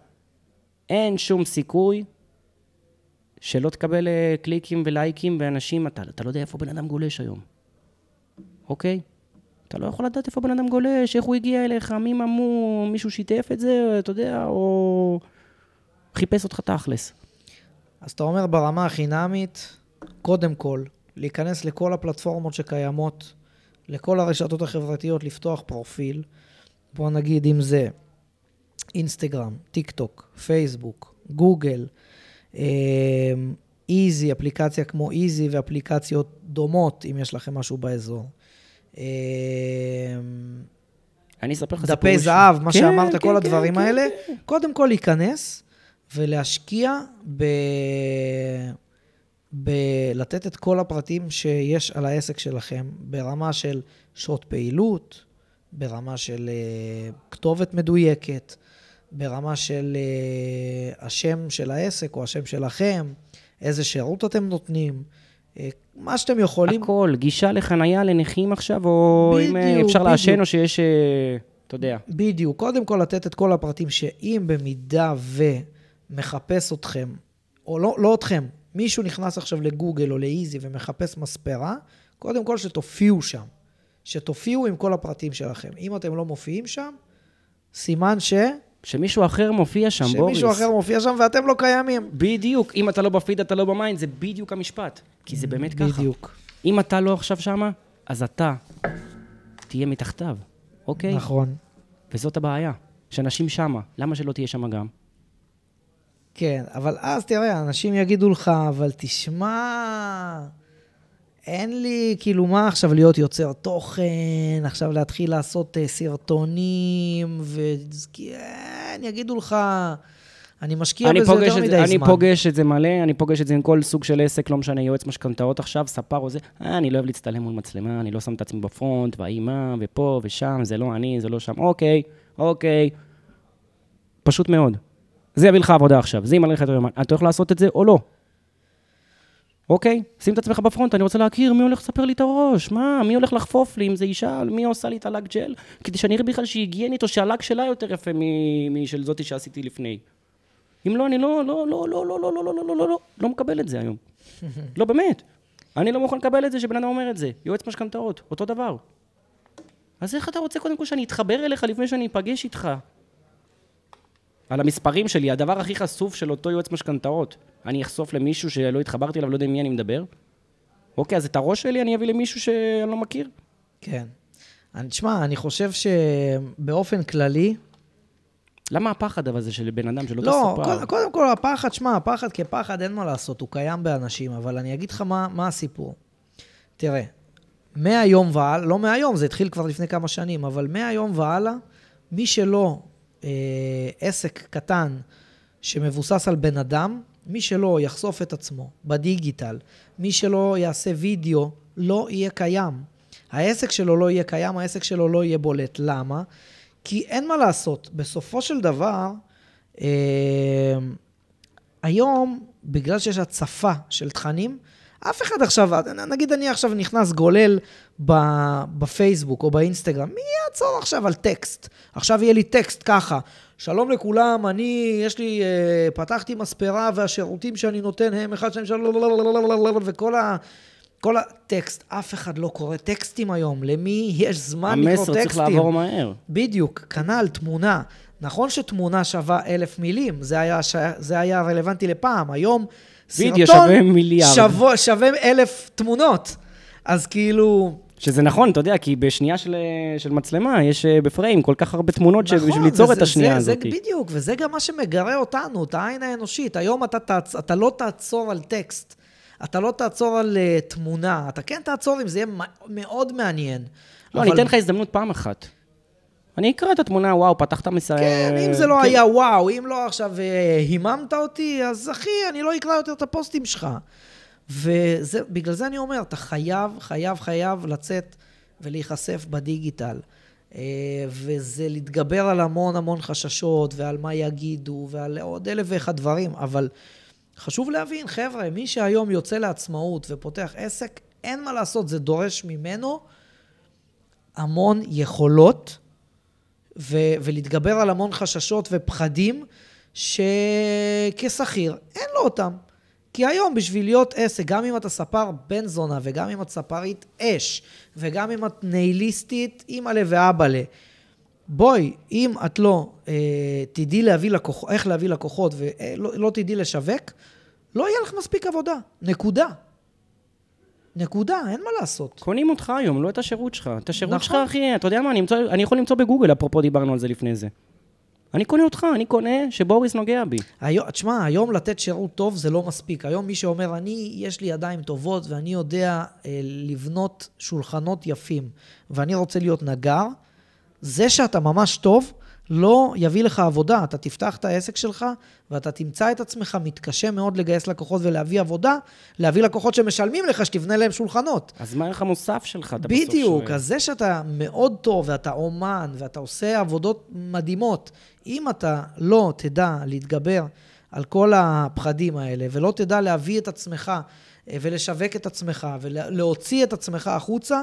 אין שום סיכוי שלא תקבל אה, קליקים ולייקים ואנשים, אתה, אתה לא יודע איפה בן אדם גולש היום, אוקיי? אתה לא יכול לדעת איפה בן אדם גולש, איך הוא הגיע אליך, מי ממו, מישהו שיתף את זה, אתה יודע, או חיפש אותך תכלס. אז אתה אומר ברמה החינמית, קודם כל, להיכנס לכל הפלטפורמות שקיימות, לכל הרשתות החברתיות, לפתוח פרופיל. בוא נגיד אם זה אינסטגרם, טיק טוק, פייסבוק, גוגל, אמ, איזי, אפליקציה כמו איזי ואפליקציות דומות, אם יש לכם משהו באזור. אמ, אני אספר לך דפי ש- זהב, מה כן, שאמרת, כן, כל כן, הדברים כן, האלה, כן. קודם כל להיכנס ולהשקיע ב... בלתת את כל הפרטים שיש על העסק שלכם, ברמה של שעות פעילות, ברמה של uh, כתובת מדויקת, ברמה של uh, השם של העסק או השם שלכם, איזה שירות אתם נותנים, uh, מה שאתם יכולים. הכל, גישה לחנייה לנכים עכשיו, או אם אה, בדיוק, אפשר לעשן, בדיוק. או שיש, אה, אתה יודע. בדיוק. קודם כל לתת את כל הפרטים שאם במידה ומחפש אתכם, או לא, לא אתכם, מישהו נכנס עכשיו לגוגל או לאיזי ומחפש מספרה, קודם כל שתופיעו שם. שתופיעו עם כל הפרטים שלכם. אם אתם לא מופיעים שם, סימן ש... שמישהו אחר מופיע שם, בוריס. שמישהו אחר מופיע שם ואתם לא קיימים. בדיוק, אם אתה לא בפיד, אתה לא ב mind, זה בדיוק המשפט. כי זה באמת ככה. בדיוק. אם אתה לא עכשיו שמה, אז אתה תהיה מתחתיו, אוקיי? נכון. וזאת הבעיה, שאנשים שמה. למה שלא תהיה שמה גם? כן, אבל אז תראה, אנשים יגידו לך, אבל תשמע, אין לי, כאילו, מה עכשיו להיות יוצר תוכן, עכשיו להתחיל לעשות uh, סרטונים, וכן, יגידו לך, אני משקיע אני בזה יותר מדי זה, אני זמן. פוגש את זה מלא, אני פוגש את זה עם כל סוג של עסק, לא משנה, יועץ משכנתאות עכשיו, ספר או זה, אה, אני לא אוהב להצטלם מול מצלמה, אני לא שם את עצמי בפרונט, והאי מה, ופה ושם, זה לא אני, זה לא שם, אוקיי, אוקיי. פשוט מאוד. זה יביא לך עבודה עכשיו, זה ימלא לך את היומן. אתה הולך לעשות את זה או לא? אוקיי? שים את עצמך בפרונט, אני רוצה להכיר מי הולך לספר לי את הראש, מה, מי הולך לחפוף לי, אם זה אישה, מי עושה לי את הלק ג'ל, כדי שאני אראה בכלל שהיא היגיינית, או שהלק שלה יותר יפה משל זאתי שעשיתי לפני. אם לא, אני לא, לא, לא, לא, לא, לא, לא, לא, לא, לא, לא, לא, לא מקבל את זה היום. לא, באמת. אני לא מוכן לקבל את זה שבן אדם אומר את זה. יועץ משכנתאות, אותו דבר. אז איך אתה רוצה קודם כל שאני אתחבר אליך לפני שאני אפגש איתך? על המספרים שלי, הדבר הכי חשוף של אותו יועץ משכנתאות. אני אחשוף למישהו שלא התחברתי אליו, לא יודע עם מי אני מדבר? אוקיי, אז את הראש שלי אני אביא למישהו שאני לא מכיר? כן. אני- תשמע, אני חושב שבאופן כללי, למה הפחד אבל זה של בן אדם, של אותו לא, ספר? קודם, קודם כל הפחד, שמע, הפחד כפחד, אין מה לעשות, הוא קיים באנשים, אבל אני אגיד לך מה, מה הסיפור. תראה, מהיום והלאה, לא מהיום, זה התחיל כבר לפני כמה שנים, אבל מהיום והלאה, מי שלא אה, עסק קטן שמבוסס על בן אדם, מי שלא יחשוף את עצמו בדיגיטל, מי שלא יעשה וידאו, לא יהיה קיים. העסק שלו לא יהיה קיים, העסק שלו לא יהיה בולט. למה? כי אין מה לעשות. בסופו של דבר, אה, היום, בגלל שיש הצפה של תכנים, אף אחד עכשיו, נגיד אני עכשיו נכנס גולל בפייסבוק או באינסטגרם, מי יעצור עכשיו על טקסט? עכשיו יהיה לי טקסט ככה, שלום לכולם, אני, יש לי, אה, פתחתי מספרה והשירותים שאני נותן הם אחד, שתיים, שלוש, וכל ה... כל הטקסט, אף אחד לא קורא טקסטים היום. למי יש זמן לקרוא המסר טקסטים? צריך לעבור מהר. בדיוק, כנ"ל, תמונה. נכון שתמונה שווה אלף מילים, זה היה, ש... זה היה רלוונטי לפעם. היום סרטון שווה מיליארד. שווה, שווה אלף תמונות. אז כאילו... שזה נכון, אתה יודע, כי בשנייה של, של מצלמה יש אה, בפריים כל כך הרבה תמונות נכון, שבשביל ליצור וזה- את השנייה זה, הזאת. זה בדיוק, וזה גם מה שמגרה אותנו, את העין האנושית. היום אתה, תעצ... אתה לא תעצור על טקסט, אתה לא תעצור על uh, תמונה, אתה כן תעצור אם זה יהיה מאוד מעניין. לא, אני אתן לך הזדמנות פעם אחת. אני אקרא את התמונה, וואו, פתחת מסע... כן, אם זה לא היה וואו, אם לא עכשיו אה, היממת אותי, אז אחי, אני לא אקרא יותר את הפוסטים שלך. ובגלל זה אני אומר, אתה חייב, חייב, חייב לצאת ולהיחשף בדיגיטל. אה, וזה להתגבר על המון המון חששות, ועל מה יגידו, ועל עוד אלף ואחד דברים, אבל חשוב להבין, חבר'ה, מי שהיום יוצא לעצמאות ופותח עסק, אין מה לעשות, זה דורש ממנו המון יכולות. ו- ולהתגבר על המון חששות ופחדים שכשכיר אין לו אותם. כי היום בשביל להיות עסק, גם אם אתה ספר בן זונה וגם אם את ספרית אש וגם אם את נייליסטית, אימא'לה ואבא'לה, בואי, אם את לא אה, תדעי להביא לקוחות, איך להביא לקוחות ולא לא תדעי לשווק, לא יהיה לך מספיק עבודה. נקודה. נקודה, אין מה לעשות. קונים אותך היום, לא את השירות שלך. את השירות נכון. שלך, אחי, אתה יודע מה, אני, אמצא, אני יכול למצוא בגוגל, אפרופו דיברנו על זה לפני זה. אני קונה אותך, אני קונה שבוריס נוגע בי. היום, תשמע, היום לתת שירות טוב זה לא מספיק. היום מי שאומר, אני, יש לי ידיים טובות ואני יודע אה, לבנות שולחנות יפים ואני רוצה להיות נגר, זה שאתה ממש טוב לא יביא לך עבודה. אתה תפתח את העסק שלך ואתה תמצא את עצמך מתקשה מאוד לגייס לקוחות ולהביא עבודה, להביא לקוחות שמשלמים לך שתבנה להם שולחנות. אז מה הערך המוסף שלך? אתה בדיוק. אז זה שאתה מאוד טוב ואתה אומן ואתה עושה עבודות מדהימות, אם אתה לא תדע להתגבר על כל הפחדים האלה ולא תדע להביא את עצמך אה, ולשווק את עצמך ולהוציא את עצמך החוצה,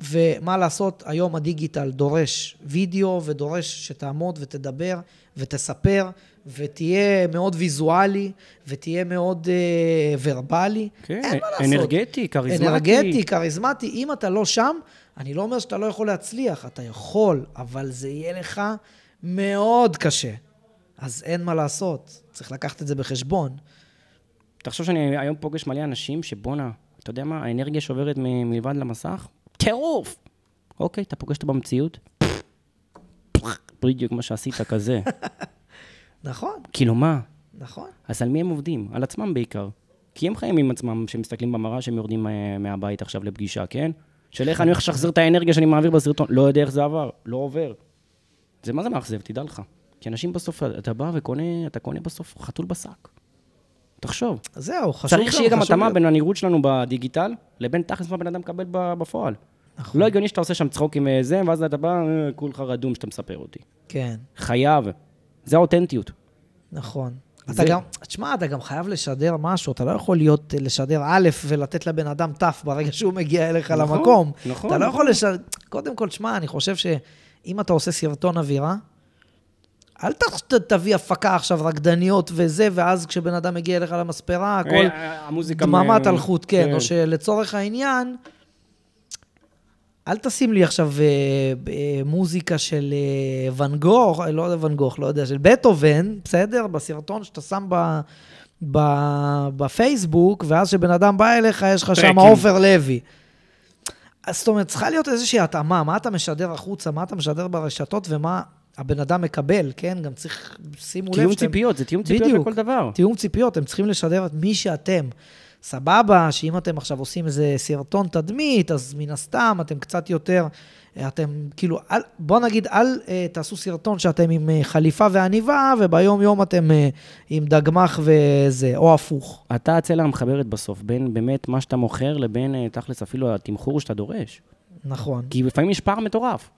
ומה לעשות, היום הדיגיטל דורש וידאו ודורש שתעמוד ותדבר ותספר ותהיה מאוד ויזואלי ותהיה מאוד אה, ורבלי. כן, אין מה לעשות. אנרגטי, כריזמטי. אנרגטי, כריזמטי. אם אתה לא שם, אני לא אומר שאתה לא יכול להצליח, אתה יכול, אבל זה יהיה לך מאוד קשה. אז אין מה לעשות, צריך לקחת את זה בחשבון. תחשוב שאני היום פוגש מלא אנשים שבואנה, אתה יודע מה, האנרגיה שעוברת מ- מלבד למסך, טירוף! אוקיי, אתה פוגש אותו במציאות? בדיוק מה שעשית כזה. <laughs> נכון, כאילו מה? נכון. אז על מי הם עובדים? על עצמם בעיקר. כי הם חיים עם עצמם, כשהם מסתכלים במראה, שהם יורדים אה, מהבית עכשיו לפגישה, כן? של איך אני הולך לשחזר את האנרגיה שאני מעביר בסרטון. לא יודע איך זה עבר, לא עובר. זה מה זה מאכזב, תדע לך. כי אנשים בסוף, אתה בא וקונה, אתה קונה בסוף חתול בשק. תחשוב. זהו, חשוב צריך שיהיה גם התאמה בין הנראות שלנו בדיגיטל, לבין תכלס מה בן אדם מקבל בפועל. נכון. לא הגיוני שאתה עושה שם צחוק עם אה, זה, ואז אתה בא, אה, כולך רדום שאתה מספר אותי. כן, חייב. זה האותנטיות. נכון. זה- אתה גם, תשמע, אתה גם חייב לשדר משהו, אתה לא יכול להיות, לשדר א' ולתת לבן אדם ת' ברגע שהוא מגיע אליך נכון, למקום. נכון, אתה לא. יכול לשדר... קודם כל, תשמע, אני חושב שאם אתה עושה סרטון אווירה, אל ת- תביא הפקה עכשיו, רקדניות וזה, ואז כשבן אדם מגיע אליך למספרה, הכל אה, המוזיקה... דממת מ- אלחוט, כן. או שלצורך העניין, אל תשים לי עכשיו אה, אה, מוזיקה של אה, ואן גוך, אה, לא יודע ואן גוך, לא יודע, של בטהובן, בסדר? בסרטון שאתה שם ב, ב, בפייסבוק, ואז כשבן אדם בא אליך, יש לך שם. עופר לוי. זאת אומרת, צריכה להיות איזושהי התאמה, מה אתה משדר החוצה, מה אתה משדר ברשתות ומה הבן אדם מקבל, כן? גם צריך, שימו לב תיאום שאתם... ציפיות, זה תיאום ציפיות בדיוק. לכל דבר. תיאום ציפיות, הם צריכים לשדר את מי שאתם. סבבה, שאם אתם עכשיו עושים איזה סרטון תדמית, אז מן הסתם אתם קצת יותר, אתם כאילו, אל, בוא נגיד, אל אה, תעשו סרטון שאתם עם אה, חליפה ועניבה, וביום יום אתם אה, עם דגמח וזה, או הפוך. אתה הצלע המחברת בסוף, בין באמת מה שאתה מוכר לבין אה, תכלס אפילו התמחור שאתה דורש. נכון. כי לפעמים יש פער מטורף.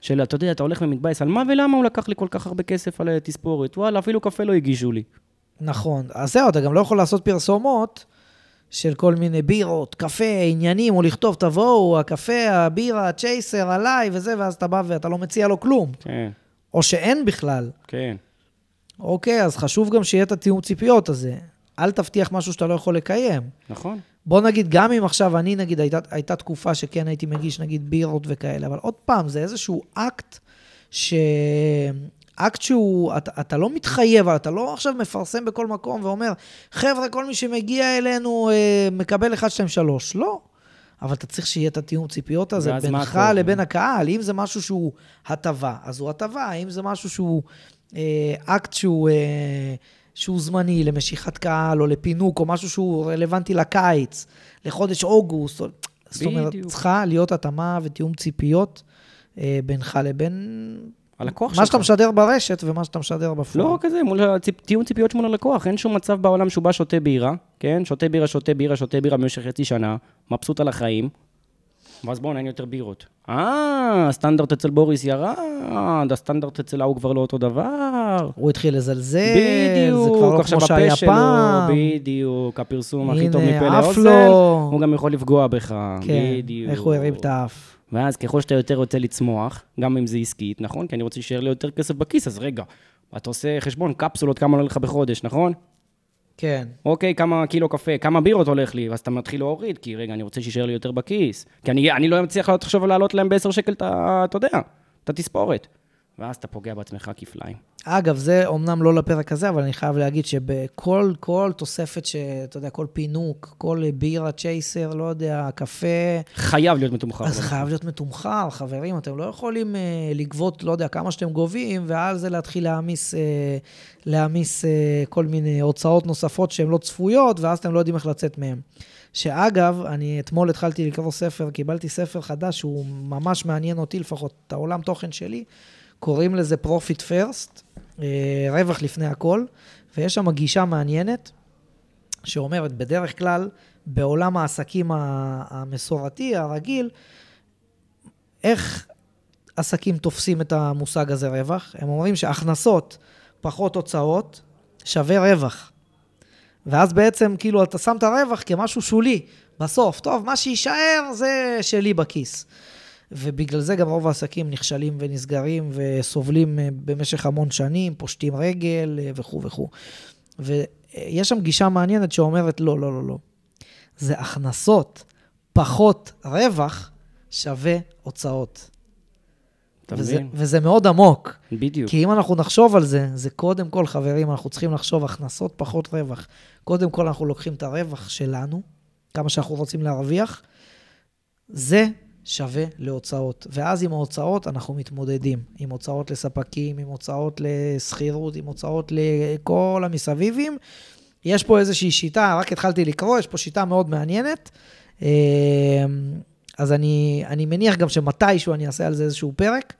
של, אתה יודע, אתה הולך ומתבאס על מה ולמה הוא לקח לי כל כך הרבה כסף על אה, תספורת. וואלה, אפילו קפה לא הגישו לי. נכון. אז זהו, אתה גם לא יכול לעשות פרסומות של כל מיני בירות, קפה, עניינים, או לכתוב, תבואו, הקפה, הבירה, הצ'ייסר, עליי וזה, ואז אתה בא ואתה לא מציע לו כלום. כן, או שאין בכלל. כן. אוקיי, אז חשוב גם שיהיה את התיאום ציפיות הזה. אל תבטיח משהו שאתה לא יכול לקיים. נכון. בוא נגיד, גם אם עכשיו אני, נגיד, הייתה, הייתה תקופה שכן הייתי מגיש, נגיד, בירות וכאלה, אבל עוד פעם, זה איזשהו אקט ש... אקט שהוא, אתה, אתה לא מתחייב, אתה לא עכשיו מפרסם בכל מקום ואומר, חבר'ה, כל מי שמגיע אלינו אה, מקבל 1, 2, 3. לא. אבל אתה צריך שיהיה את התיאום ציפיות הזה בינך? לבין הקהל. אם זה משהו שהוא הטבה, אז הוא הטבה. אם זה משהו שהוא אה, אקט שהוא, אה, שהוא זמני למשיכת קהל או לפינוק, או משהו שהוא רלוונטי לקיץ, לחודש אוגוסט, או... זאת אומרת. צריכה להיות התאמה ותיאום ציפיות אה, בינך לבין הלקוח מה שאתה שלך. משדר ברשת ומה שאתה משדר בפועל. לא רק זה, מול הציפ... תיאום ציפיות מול הלקוח. אין שום מצב בעולם שהוא בא שותה בירה, כן? שותה בירה, שותה בירה, שותה בירה במשך חצי שנה, מבסוט על החיים, ואז בואו, אין יותר בירות. אה, הסטנדרט אצל בוריס ירד, הסטנדרט אצל ההוא כבר לא אותו דבר. הוא התחיל לזלזל, בדיוק, זה כבר לא כמו שהיה פעם. בדיוק, הפרסום הכי טוב הנה, מפה לאוזן. הוא גם יכול לפגוע בך, כן, בדיוק. איך הוא הרים את האף. ואז ככל שאתה יותר רוצה לצמוח, גם אם זה עסקית, נכון? כי אני רוצה שישאר לי יותר כסף בכיס, אז רגע, אתה עושה חשבון, קפסולות, כמה עולה לך בחודש, נכון? כן. אוקיי, כמה קילו קפה, כמה בירות הולך לי, ואז אתה מתחיל להוריד, כי רגע, אני רוצה שישאר לי יותר בכיס. כי אני, אני לא מצליח עכשיו להעלות להם ב-10 שקל, אתה יודע, את התספורת. ואז אתה פוגע בעצמך כפליים. אגב, זה אומנם לא לפרק הזה, אבל אני חייב להגיד שבכל כל תוספת, שאתה יודע, כל פינוק, כל בירה, צ'ייסר, לא יודע, קפה, חייב להיות מתומחר. אז חייב להיות מתומחר, חברים, אתם לא יכולים אה, לגבות, לא יודע, כמה שאתם גובים, ועל זה להתחיל להעמיס, אה, להעמיס אה, כל מיני הוצאות נוספות שהן לא צפויות, ואז אתם לא יודעים איך לצאת מהן. שאגב, אני אתמול התחלתי לקרוא ספר, קיבלתי ספר חדש שהוא ממש מעניין אותי, לפחות את העולם תוכן שלי, קוראים לזה Profit First, אה, רווח לפני הכל, ויש שם גישה מעניינת, שאומרת, בדרך כלל, בעולם העסקים המסורתי, הרגיל, איך עסקים תופסים את המושג הזה רווח? הם אומרים שהכנסות פחות הוצאות שווה רווח. ואז בעצם, כאילו, אתה שם את הרווח כמשהו שולי. בסוף, טוב, מה שיישאר זה שלי בכיס. ובגלל זה גם רוב העסקים נכשלים ונסגרים וסובלים אה, במשך המון שנים, פושטים רגל אה, וכו' וכו'. ויש שם גישה מעניינת שאומרת, לא, לא, לא, לא. זה הכנסות פחות רווח שווה הוצאות. אתה וזה, מבין? וזה מאוד עמוק. בדיוק. כי אם אנחנו נחשוב על זה, זה קודם כל, חברים, אנחנו צריכים לחשוב הכנסות פחות רווח. קודם כל, אנחנו לוקחים את הרווח שלנו, כמה שאנחנו רוצים להרוויח, זה שווה להוצאות. ואז עם ההוצאות אנחנו מתמודדים. עם הוצאות לספקים, עם הוצאות לשכירות, עם הוצאות לכל המסביבים. יש פה איזושהי שיטה, רק התחלתי לקרוא, יש פה שיטה מאוד מעניינת. אה, אז אני, אני מניח גם שמתישהו אני אעשה על זה איזשהו פרק,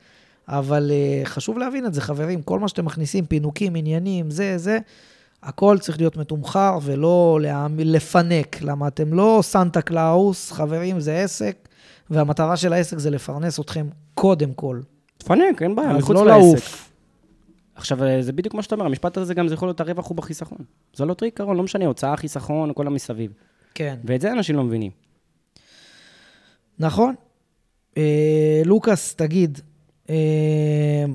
אבל uh, חשוב להבין את זה, חברים. כל מה שאתם מכניסים, פינוקים, עניינים, זה, זה, הכל צריך להיות מתומחר ולא לפנק. למה אתם לא סנטה קלאוס, חברים, זה עסק, והמטרה של העסק זה לפרנס אתכם קודם כל. תפנק, אין בעיה, מחוץ לא לעסק. לעוף. עכשיו, אה, זה בדיוק מה שאתה אומר, המשפט הזה גם זה יכול להיות הרווח הוא בחיסכון. זה לא אותו עיקרון, לא משנה, הוצאה, חיסכון, כל המסביב. כן. ואת זה אנשים לא מבינים. נכון. אה, לוקאס, תגיד, אה,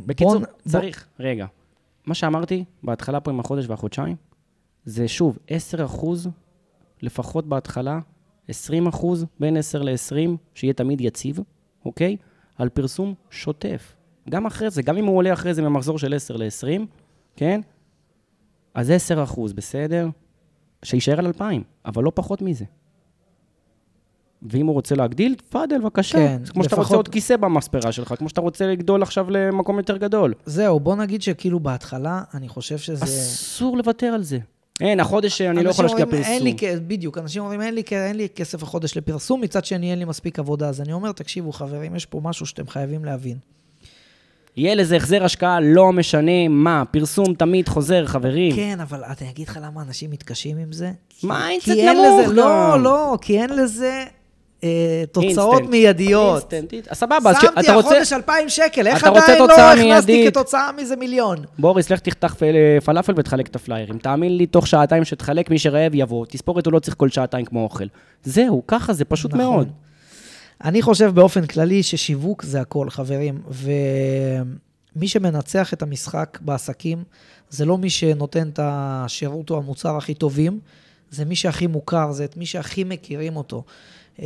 בקיצור, בוא נ- בוא- צריך, רגע. מה שאמרתי בהתחלה פה עם החודש והחודשיים, זה שוב, 10 אחוז, לפחות בהתחלה, 20 אחוז, בין 10 ל-20, שיהיה תמיד יציב, אוקיי? על פרסום שוטף. גם אחרי זה, גם אם הוא עולה אחרי זה ממחזור של 10 ל-20, כן? אז 10 אחוז, בסדר? שיישאר על 2,000, אבל לא פחות מזה. ואם הוא רוצה להגדיל, תפאדל, בבקשה. כן, זה כמו שאתה לפחות- רוצה עוד כיסא במספרה שלך, כמו שאתה רוצה לגדול עכשיו למקום יותר גדול. זהו, בוא נגיד שכאילו בהתחלה, אני חושב שזה... אסור לוותר על זה. אין, החודש אני לא יכול להשקיע אומרים, אין פרסום. לי, בדיוק, אנשים אומרים, אין לי, אין לי כסף החודש לפרסום, מצד שני אין לי מספיק עבודה. אז אני אומר, תקשיבו, חברים, יש פה משהו שאתם חייבים להבין. יהיה לזה החזר השקעה, לא משנה מה. פרסום תמיד חוזר, חברים. כן, אבל אני אגיד לך למה אנשים מתקשים עם זה. מה, אין קצת נמוך לזה, לא. לא, כי אין לזה תוצאות אינסטנט. מיידיות. אינסטנט. אז סבבה, אז שמתי אתה רוצה... החודש 2,000 שקל, איך עדיין לא הכנסתי? כתוצאה מזה מיליון? בוריס, לך תפתח פל- פלאפל ותחלק את הפליירים. תאמין לי, תוך שעתיים שתחלק, מי שרעב יבוא. תספורת הוא לא צריך כל שעתיים כמו אוכל. זהו, ככה זה פשוט נכון. מאוד. אני חושב באופן כללי ששיווק זה הכל, חברים. ומי שמנצח את המשחק בעסקים, זה לא מי שנותן את השירות או המוצר הכי טובים, זה מי שהכי מוכר, זה את מי שהכי מכירים אותו. אה,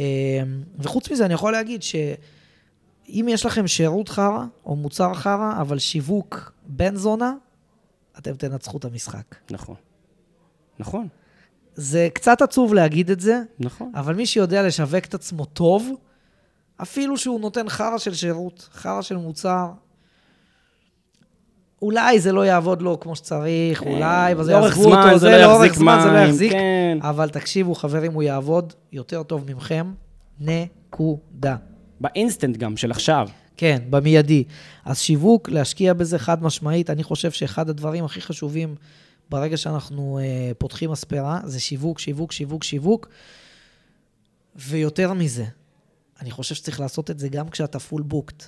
וחוץ מזה, אני יכול להגיד שאם יש לכם שירות חרא או מוצר חרא, אבל שיווק בן זונה, אתם תנצחו את המשחק. נכון. נכון, זה קצת עצוב להגיד את זה, נכון. אבל מי שיודע לשווק את עצמו טוב, אפילו שהוא נותן חרא של שירות, חרא של מוצר, אולי זה לא יעבוד לו כמו שצריך, אולי, וזה כן. יעזבו אותו, זה לא לאורך יחזיק זמן זה לא יחזיק, כן. אבל תקשיבו, חברים, הוא יעבוד יותר טוב מכם, נקודה. באינסטנט גם, של עכשיו. כן, במיידי. אז שיווק, להשקיע בזה חד משמעית, אני חושב שאחד הדברים הכי חשובים ברגע שאנחנו אה, פותחים מספרה, זה שיווק, שיווק, שיווק, שיווק. ויותר מזה, אני חושב שצריך לעשות את זה גם כשאתה full booked.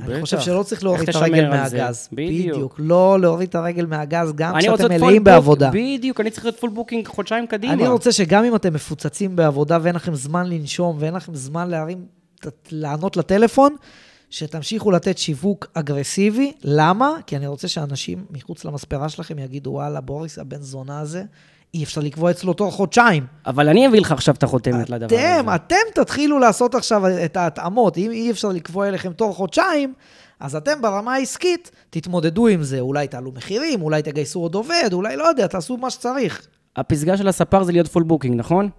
אני בטח. חושב שלא צריך להוריד את הרגל? מהגז. בדיוק. לא להוריד את הרגל מהגז, גם כשאתם מלאים בעבודה. בדיוק, אני צריך להיות full booking חודשיים קדימה. אני רוצה שגם אם אתם מפוצצים בעבודה ואין לכם זמן לנשום ואין לכם זמן להרים, לענות לטלפון, שתמשיכו לתת שיווק אגרסיבי. למה? כי אני רוצה שאנשים מחוץ למספרה שלכם יגידו, וואלה, בוריס, הבן זונה הזה, אי אפשר לקבוע אצלו תור חודשיים. אבל אני אביא לך עכשיו את החותמת לדבר הזה. אתם, אתם תתחילו לעשות עכשיו את ההתאמות. אם אי אפשר לקבוע אליכם תור חודשיים, אז אתם ברמה העסקית תתמודדו עם זה. אולי תעלו מחירים, אולי תגייסו עוד עובד, אולי לא יודע, תעשו מה שצריך. הפסגה של הספר זה להיות full booking, נכון?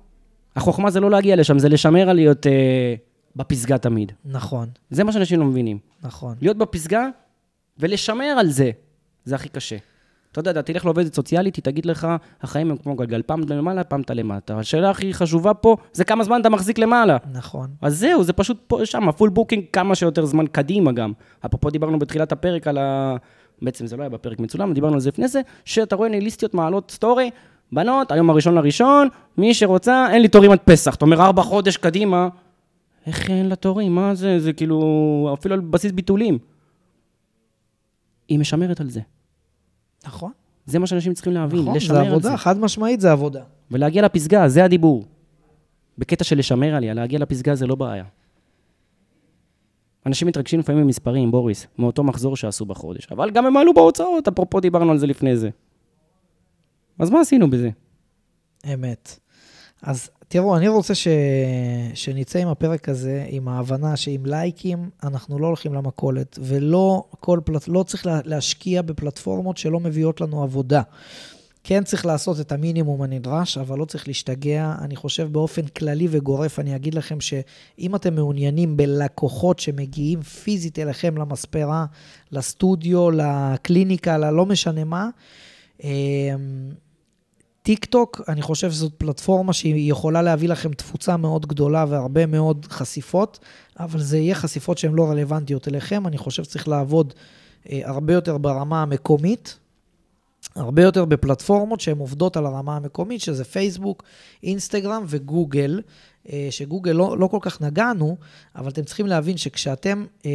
החוכמה זה לא להגיע לשם, זה לשמר על להיות אה, בפסגה תמיד. נכון, זה מה שאנשים לא מבינים. נכון. להיות בפסגה ולשמר על זה, זה הכי קשה. אתה יודע, אתה תלך לעובדת סוציאלית, היא תגיד לך, החיים הם כמו גלגל, פעם אתה למעלה, פעם אתה למטה. השאלה הכי חשובה פה, זה כמה זמן אתה מחזיק למעלה. נכון. אז זהו, זה פשוט פה, שם, ה full booking כמה שיותר זמן קדימה גם. אפרופו דיברנו בתחילת הפרק על ה... בעצם זה לא היה בפרק מצולם, דיברנו על זה לפני זה, שאתה רואה ניילסטיות מעלות story, בנות, היום הראשון לראשון, מי שרוצה, אין לי תורים עד פסח. אתה אומר, ארבע חודש קדימה, איך אין לה תורים? מה זה? זה כאילו, אפילו על בסיס ביטולים. היא משמרת על זה. נכון. זה מה שאנשים צריכים להבין, נכון, לשמר זה על זה. עבודה, חד משמעית זה עבודה. ולהגיע לפסגה, זה הדיבור. בקטע של לשמר עליה, להגיע לפסגה זה לא בעיה. אנשים מתרגשים לפעמים ממספרים, בוריס, מאותו מחזור שעשו בחודש. אבל גם הם עלו בהוצאות, אפרופו דיברנו על זה לפני זה. אז מה עשינו בזה? אמת. אז תראו, אני רוצה ש... שנצא עם הפרק הזה, עם ההבנה שעם לייקים אנחנו לא הולכים למכולת, ולא כל פלט... לא צריך לה... להשקיע בפלטפורמות שלא מביאות לנו עבודה. כן צריך לעשות את המינימום הנדרש, אבל לא צריך להשתגע. אני חושב באופן כללי וגורף, אני אגיד לכם שאם אתם מעוניינים בלקוחות שמגיעים פיזית אליכם למספרה, לסטודיו, לקליניקה, ללא משנה מה, אמ, טיק טוק, אני חושב שזאת פלטפורמה שהיא יכולה להביא לכם תפוצה מאוד גדולה והרבה מאוד חשיפות, אבל זה יהיה חשיפות שהן לא רלוונטיות אליכם. אני חושב שצריך לעבוד אה, הרבה יותר ברמה המקומית, הרבה יותר בפלטפורמות שהן עובדות על הרמה המקומית, שזה פייסבוק, אינסטגרם וגוגל, אה, שגוגל לא, לא כל כך נגענו, אבל אתם צריכים להבין שכשאתם אה,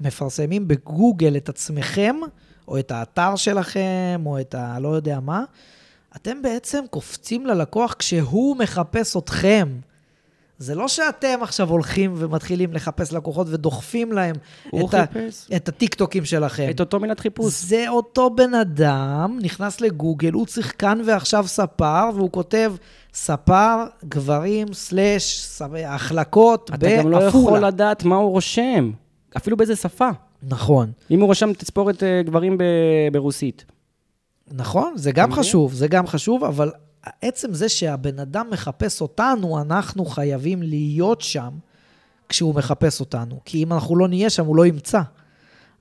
מפרסמים בגוגל את עצמכם, או את האתר שלכם, או את ה... לא יודע מה, אתם בעצם קופצים ללקוח כשהוא מחפש אתכם. זה לא שאתם עכשיו הולכים ומתחילים לחפש לקוחות ודוחפים להם את, ה, את הטיקטוקים שלכם. את אותו מילת חיפוש. זה אותו בן אדם, נכנס לגוגל, הוא צריך כאן ועכשיו ספר, והוא כותב ספר, גברים, סלאש, החלקות אתה גם לא יכול בעפולה. לדעת מה הוא רושם, אפילו באיזה שפה. נכון, אם הוא רשם תספורת אה, גברים ב- ברוסית. נכון, זה גם מבין? חשוב, זה גם חשוב, אבל עצם זה שהבן אדם מחפש אותנו, אנחנו חייבים להיות שם כשהוא מחפש אותנו. כי אם אנחנו לא נהיה שם, הוא לא ימצא.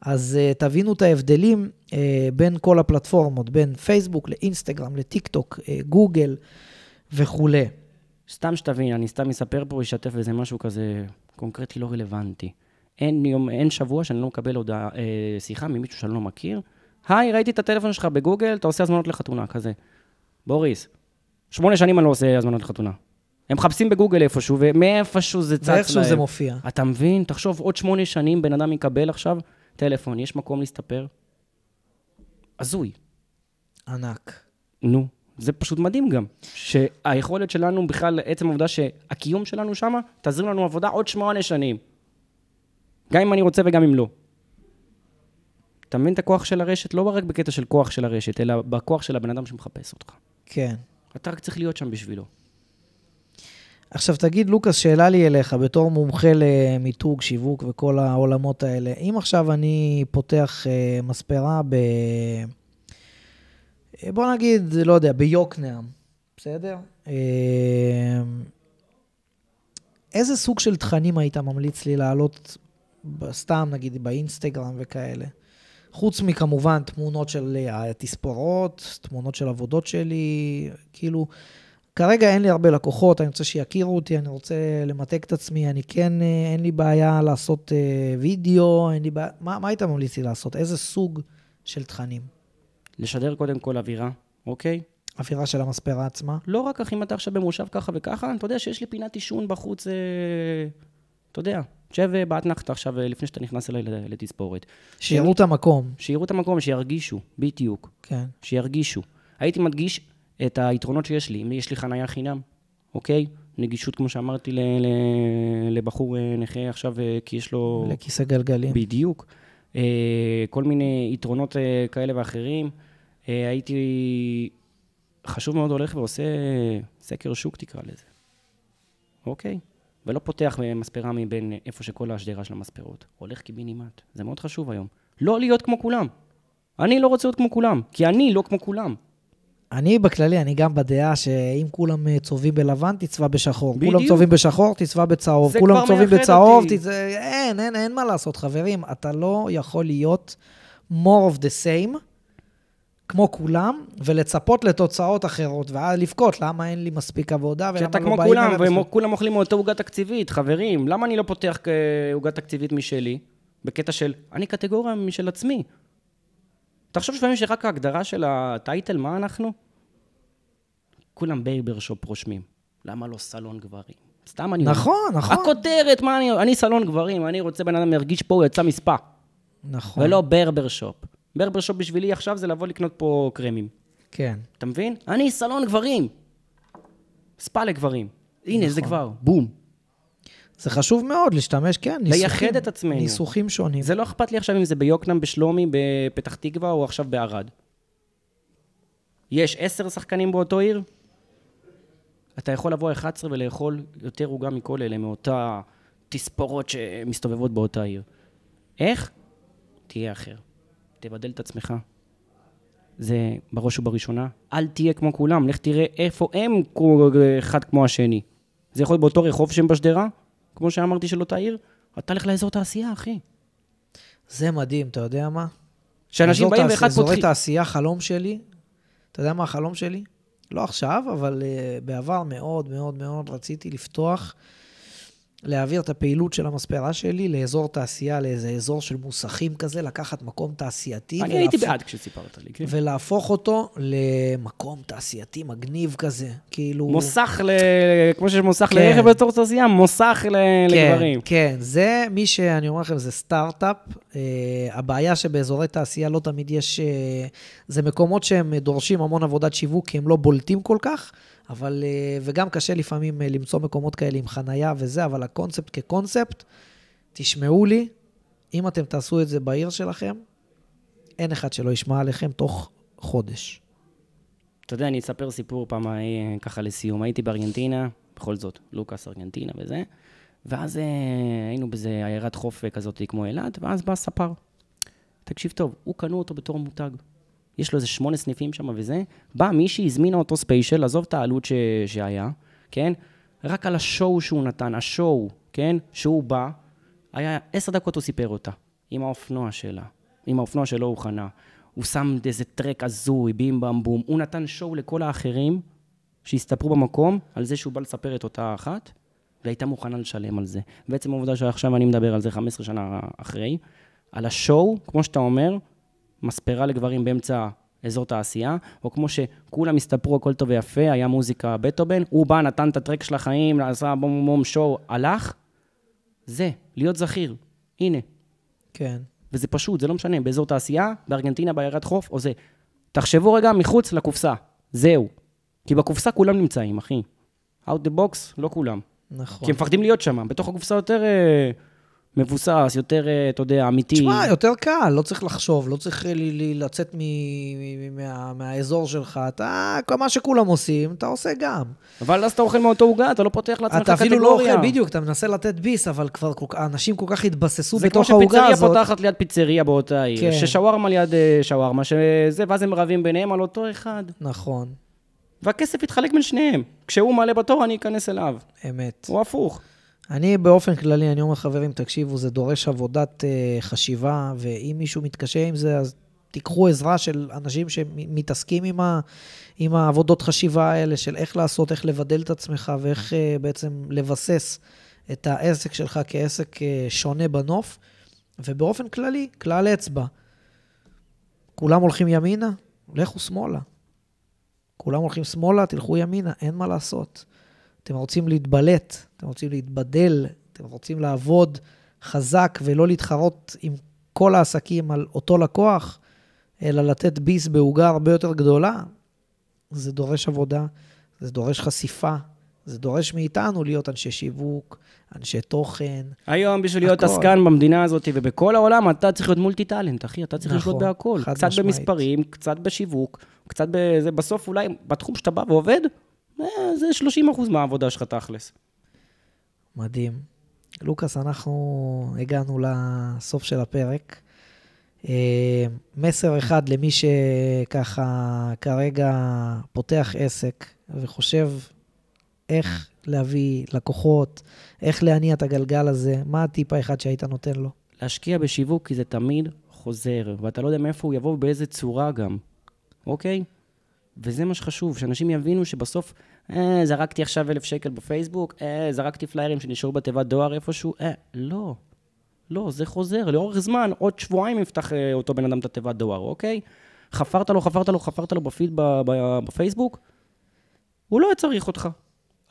אז uh, תבינו את ההבדלים uh, בין כל הפלטפורמות, בין פייסבוק לאינסטגרם, לטיק טוק, uh, גוגל וכולי. סתם שתבין, אני סתם אספר פה, אשתף איזה משהו כזה קונקרטי לא רלוונטי. אין, יום, אין שבוע שאני לא מקבל הודעה, אה, שיחה ממישהו שאני לא מכיר. היי, ראיתי את הטלפון שלך בגוגל, אתה עושה הזמנות לחתונה, כזה. בוריס, שמונה שנים אני לא עושה הזמנות לחתונה. הם מחפשים בגוגל איפשהו, ומאיפשהו זה צץ להם. ואיכשהו זה מופיע. אתה מבין? תחשוב, עוד שמונה שנים בן אדם יקבל עכשיו טלפון, יש מקום להסתפר? הזוי. ענק. נו, זה פשוט מדהים גם. שהיכולת שלנו בכלל, עצם העובדה שהקיום שלנו שם, תזרים לנו עבודה עוד שמונה שנים. גם אם אני רוצה וגם אם לא. אתה מבין את הכוח של הרשת? לא רק בקטע של כוח של הרשת, אלא בכוח של הבן אדם שמחפש אותך. כן. אתה רק צריך להיות שם בשבילו. עכשיו תגיד, לוקאס, שאלה לי אליך, בתור מומחה למיתוג, שיווק וכל העולמות האלה, אם עכשיו אני פותח אה, מספרה ב... אה, בוא נגיד, לא יודע, ביוקנעם, בסדר? אה, איזה סוג של תכנים היית ממליץ לי להעלות, ב- סתם נגיד באינסטגרם וכאלה? חוץ מכמובן תמונות של אה, התספורות, תמונות של עבודות שלי, כאילו, כרגע אין לי הרבה לקוחות, אני רוצה שיכירו אותי, אני רוצה למתג את עצמי, אני כן, אה, אין לי בעיה לעשות אה, וידאו, אין לי בעיה, מה, מה היית ממליץ לי לעשות? איזה סוג של תכנים? לשדר קודם כל אווירה, אוקיי? אווירה של המספרה עצמה? לא רק אחי, אם אתה עכשיו במושב ככה וככה, אתה יודע שיש לי פינת עישון בחוץ, אה, אתה יודע, שב אה, באתנחתא עכשיו, אה, לפני שאתה נכנס אליי לתספורת. שיראו את המקום, שיראו את המקום, שירגישו, בדיוק, כן. שירגישו. הייתי מדגיש את היתרונות שיש לי. אם יש לי חנייה חינם, אוקיי? נגישות, כמו שאמרתי, ל- ל- לבחור אה, נכה עכשיו, כי יש לו... לכיסא גלגלים. בדיוק. כל מיני יתרונות כאלה ואחרים. הייתי חשוב מאוד הולך ועושה סקר שוק, תקרא לזה. אוקיי? ולא פותח מספרה מבין איפה שכל השדרה של המספרות. הולך קיבינימט. זה מאוד חשוב היום. לא להיות כמו כולם. אני לא רוצה להיות כמו כולם, כי אני לא כמו כולם. אני בכללי, אני גם בדעה שאם כולם אה, צובעים בלבן, תצבע בשחור. בדיוק. כולם צובעים בשחור, תצבע בצהוב. כולם צובעים בצהוב, אותי. תצבע... אין, אין, אין מה לעשות, חברים. אתה לא יכול להיות more of the same, כמו כולם, ולצפות לתוצאות אחרות, ואז לבכות, למה אין לי מספיק עבודה, ולמה שאתה לא כמו באים כולם, אליי מספיק?" וכולם אוכלים מאותו עוגה תקציבית, חברים. למה אני לא פותח אה, עוגה תקציבית משלי? בקטע של, אני קטגוריה משל עצמי. תחשוב לפעמים שרק ההגדרה של ה title, מה אנחנו? כולם barber shop רושמים. למה לא סלון גברים? סתם אני אומר. נכון, נכון. הכותרת, מה אני... אני סלון גברים, אני רוצה בן אדם ירגיש פה, הוא יצא מספא. נכון. ולא ברבר שופ. ברבר שופ בשבילי עכשיו זה לבוא לקנות פה קרמים. כן. אתה מבין? אני סלון גברים. ספא לגברים. הנה, נכון. זה כבר, בום. זה חשוב מאוד להשתמש, כן, ניסוחים. לייחד את עצמנו. ניסוחים שונים. זה לא אכפת לי עכשיו אם זה ביוקנעם, בשלומי, בפתח תקווה או עכשיו בערד. יש עשר שחקנים באותו עיר, אתה יכול לבוא 11 ולאכול יותר עוגה מכל אלה, מאותה תספורות שמסתובבות באותה עיר. איך? תהיה אחר. תבדל את עצמך. זה בראש ובראשונה. אל תהיה כמו כולם, לך תראה איפה הם אחד כמו השני. זה יכול להיות באותו רחוב שהם בשדרה, כמו שאמרתי של אותה עיר, אתה לך לאזור תעשייה, אחי. זה מדהים, אתה יודע מה? שאנשים באים תעש- ואחד אזורי פותחים... תעשייה, חלום שלי. אתה יודע מה החלום שלי? לא עכשיו, אבל uh, בעבר מאוד מאוד מאוד רציתי לפתוח, להעביר את הפעילות של המספרה שלי לאזור תעשייה, לאיזה אזור של מוסכים כזה, לקחת מקום תעשייתי. אני הייתי ולהפ- בעד כשסיפרת לי, כן. ולהפוך אותו למקום תעשייתי מגניב כזה, כאילו... מוסך ל... כמו שיש מוסך כן. לרכב בתור תעשייה, מוסך ל... לגברים. כן, זה מי שאני אומר לכם, זה סטארט-אפ. Uh, הבעיה שבאזורי תעשייה לא תמיד יש... Uh, זה מקומות שהם דורשים המון עבודת שיווק, כי הם לא בולטים כל כך, אבל, אה, וגם קשה לפעמים אה, למצוא מקומות כאלה עם חנייה וזה, אבל הקונספט כקונספט, תשמעו לי, אם אתם תעשו את זה בעיר שלכם, אין אחד שלא ישמע עליכם תוך חודש. אתה יודע, אני אספר סיפור פעם, אה, ככה לסיום. הייתי בארגנטינה, בכל זאת, לוקאס ארגנטינה וזה, ואז היינו באיזה עיירת חוף כזאת כמו אילת, ואז בא ספר. תקשיב טוב, הוא קנו אותו בתור מותג. יש לו איזה שמונה סניפים שם וזה. בא מישהי, הזמינה אותו ספיישל, עזוב את העלות ש... שהיה, כן? רק על השואו שהוא נתן, השואו, כן? שהוא בא, היה עשר דקות הוא סיפר אותה, עם האופנוע שלה. עם האופנוע שלו הוא חנה. הוא שם איזה טרק הזוי, בים במבום. הוא נתן שואו לכל האחרים שהסתפרו במקום על זה שהוא בא לספר את אותה אחת, והייתה מוכנה לשלם על זה. בעצם העובדה שעכשיו אני מדבר על זה 15 שנה אחרי, על השואו, כמו שאתה אומר, מספרה לגברים באמצע אזור תעשייה, או כמו שכולם הסתפרו, הכל טוב ויפה, היה מוזיקה בטהובן, הוא בא, נתן את הטרק של החיים, עשה בום בום שואו, הלך, זה, להיות זכיר. הנה. כן. וזה פשוט, זה לא משנה, באזור תעשייה, בארגנטינה, בעיירת חוף, או זה. תחשבו רגע מחוץ לקופסה, זהו. כי בקופסה כולם נמצאים, אחי. Out the box, לא כולם. נכון. כי הם מפחדים להיות שם. בתוך הקופסה יותר אה, מבוסס, יותר, אה, אתה יודע, אמיתי. תשמע, יותר קל, לא צריך לחשוב, לא צריך אה, לצאת מ- מ- מה- מהאזור שלך. אתה, מה שכולם עושים, אתה עושה גם. אבל אז אתה אוכל מאותו עוגה, אתה לא פותח לעצמך אתה קטגוריה. אפילו לא אוכל, בדיוק, אתה מנסה לתת ביס, אבל כבר כל- האנשים כל כך התבססו זה כמו בתוך העוגה שפיצריה הזאת. פותחת ליד פיצריה באותה עיר, כן. ששווארמה ליד אה, שווארמה, שזה, ואז הם רבים ביניהם על אותו אחד. נכון, והכסף יתחלק בין שניהם. כשהוא מעלה בתור, אני אכנס אליו. אמת. הוא הפוך. אני באופן כללי, אני אומר חברים, תקשיבו, זה דורש עבודת uh, חשיבה, ואם מישהו מתקשה עם זה, אז תיקחו עזרה של אנשים שמתעסקים עם, ה, עם העבודות חשיבה האלה, של איך לעשות, איך לבדל את עצמך, ואיך uh, בעצם לבסס את העסק שלך כעסק uh, שונה בנוף. ובאופן כללי, כלל אצבע. כולם הולכים ימינה, לכו שמאלה. כולם הולכים שמאלה, תלכו ימינה, אין מה לעשות. אתם רוצים להתבלט, אתם רוצים להתבדל, אתם רוצים לעבוד חזק ולא להתחרות עם כל העסקים על אותו לקוח, אלא לתת ביס בעוגה הרבה יותר גדולה, זה דורש עבודה, זה דורש חשיפה, זה דורש מאיתנו להיות אנשי שיווק, אנשי תוכן. היום בשביל להיות הכל. עסקן במדינה הזאת ובכל העולם, אתה צריך להיות מולטי טאלנט, אחי, אתה צריך נכון, לשלוט בהכל. קצת משמעית. במספרים, קצת בשיווק, קצת בזה, בסוף אולי בתחום שאתה בא ועובד, זה 30% מהעבודה שלך תכלס. מדהים. לוקאס, אנחנו הגענו לסוף של הפרק. אה, מסר אחד למי שככה כרגע פותח עסק וחושב איך להביא לקוחות, איך להניע את הגלגל הזה, מה הטיפ האחד שהיית נותן לו? להשקיע בשיווק, כי זה תמיד חוזר, ואתה לא יודע מאיפה הוא יבוא ובאיזה צורה גם, אוקיי? וזה מה שחשוב, שאנשים יבינו שבסוף, אה, זרקתי עכשיו אלף שקל בפייסבוק, אה, זרקתי פליירים שנשארו בתיבת דואר איפשהו, אה, לא. לא, זה חוזר, לאורך זמן, עוד שבועיים יפתח אה, אותו בן אדם את התיבת דואר, אוקיי? חפרת לו, חפרת לו, חפרת לו בפיד בפייסבוק, הוא לא צריך אותך.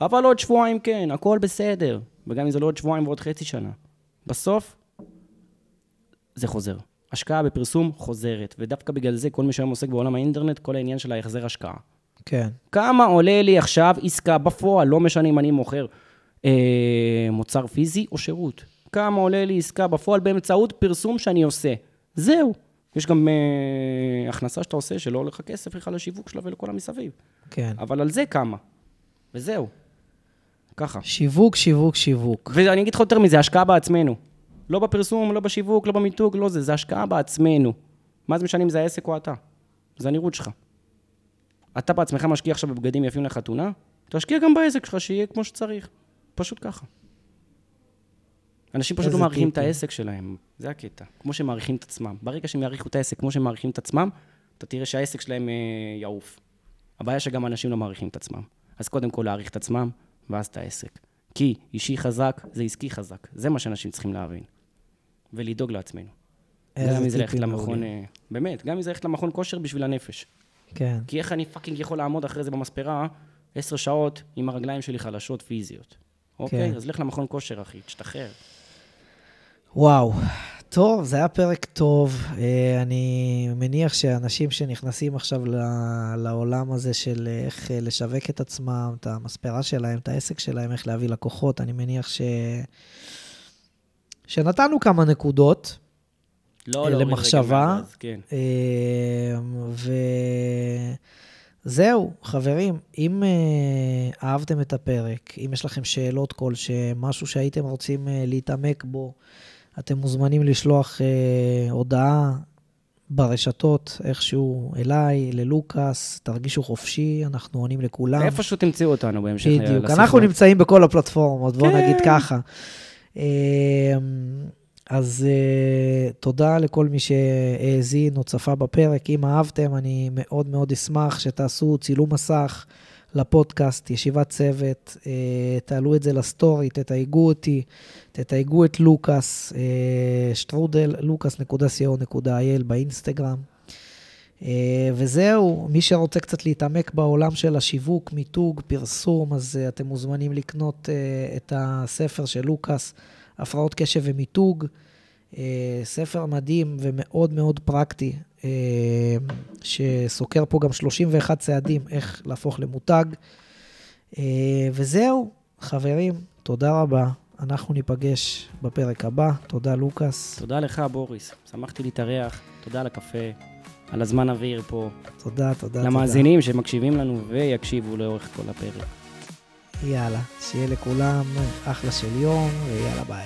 אבל עוד שבועיים כן, הכל בסדר. וגם אם זה לא עוד שבועיים ועוד חצי שנה. בסוף, זה חוזר. השקעה בפרסום חוזרת, ודווקא בגלל זה כל מי שהיום עוסק בעולם האינטרנט, כל העניין של ההחזר השקעה. כן, כמה עולה לי עכשיו עסקה בפועל, לא משנה אם אני מוכר אה, מוצר פיזי או שירות. כמה עולה לי עסקה בפועל באמצעות פרסום שאני עושה. זהו. יש גם אה, הכנסה שאתה עושה שלא עולה לך כסף בכלל לשיווק שלה ולכל המסביב. כן. אבל על זה כמה. וזהו. ככה. שיווק, שיווק, שיווק. ואני אגיד לך יותר מזה, השקעה בעצמנו. לא בפרסום, לא בשיווק, לא במיתוג, לא זה, זה השקעה בעצמנו. מה זה משנה אם זה העסק או אתה? זה הנראות שלך. אתה בעצמך משקיע עכשיו בבגדים יפים לחתונה, תשקיע גם בעסק שלך, שיהיה כמו שצריך. פשוט ככה. אנשים פשוט לא מעריכים את. העסק שלהם, זה הקטע. כמו שהם מעריכים את עצמם. ברגע שהם יעריכו את העסק כמו שהם מעריכים את עצמם, אתה תראה שהעסק שלהם אה, יעוף. הבעיה שגם אנשים לא מעריכים את עצמם. אז קודם כל להעריך את עצמם, ואז את העסק. כי אישי חזק זה עסקי חזק. זה מה שאנשים צריכים להבין. ולדאוג לעצמנו. גם אם זה ללכת למכון. אה, באמת, גם אם זה ללכת למכון כושר בשביל הנפש. כן, כי איך אני fucking יכול לעמוד אחרי זה במספרה עשר שעות עם הרגליים שלי חלשות פיזיות. אוקיי? כן. אז לך למכון כושר, אחי, תשתחרר. וואו. טוב, זה היה פרק טוב. אה, אני מניח שאנשים שנכנסים עכשיו לעולם הזה של איך אה, לשווק את עצמם, את המספרה שלהם, את העסק שלהם, איך להביא לקוחות, אני מניח ש... שנתנו כמה נקודות. לא, לא, למחשבה. כן. וזהו, חברים, אם אהבתם את הפרק, אם יש לכם שאלות כלשהם, משהו שהייתם רוצים להתעמק בו, אתם מוזמנים לשלוח אה, הודעה ברשתות, איכשהו אליי, ללוקאס, תרגישו חופשי, אנחנו עונים לכולם. איפשהו תמצאו אותנו בהמשך. בדיוק, אנחנו נמצאים בכל הפלטפורמות, בואו כן. נגיד ככה. אה, אז uh, תודה לכל מי שהאזין או צפה בפרק. אם אהבתם, אני מאוד מאוד אשמח שתעשו צילום מסך לפודקאסט, ישיבת צוות, uh, תעלו את זה לסטורי, תתייגו אותי, תתייגו את לוקאס, uh, שטרודל, לוקאס.co.il באינסטגרם. Uh, וזהו, מי שרוצה קצת להתעמק בעולם של השיווק, מיתוג, פרסום, אז uh, אתם מוזמנים לקנות uh, את הספר של לוקאס. הפרעות קשב ומיתוג. אה, ספר מדהים ומאוד מאוד פרקטי, אה, שסוקר פה גם 31 צעדים איך להפוך למותג. אה, וזהו, חברים, תודה רבה. אנחנו ניפגש בפרק הבא. תודה, לוקאס. תודה לך, בוריס. שמחתי להתארח. תודה על הקפה, על הזמן אוויר פה. תודה, תודה, למאזינים תודה. שמקשיבים לנו ויקשיבו לאורך כל הפרק. יאללה, שיהיה לכולם אחלה של יום, ויאללה ביי.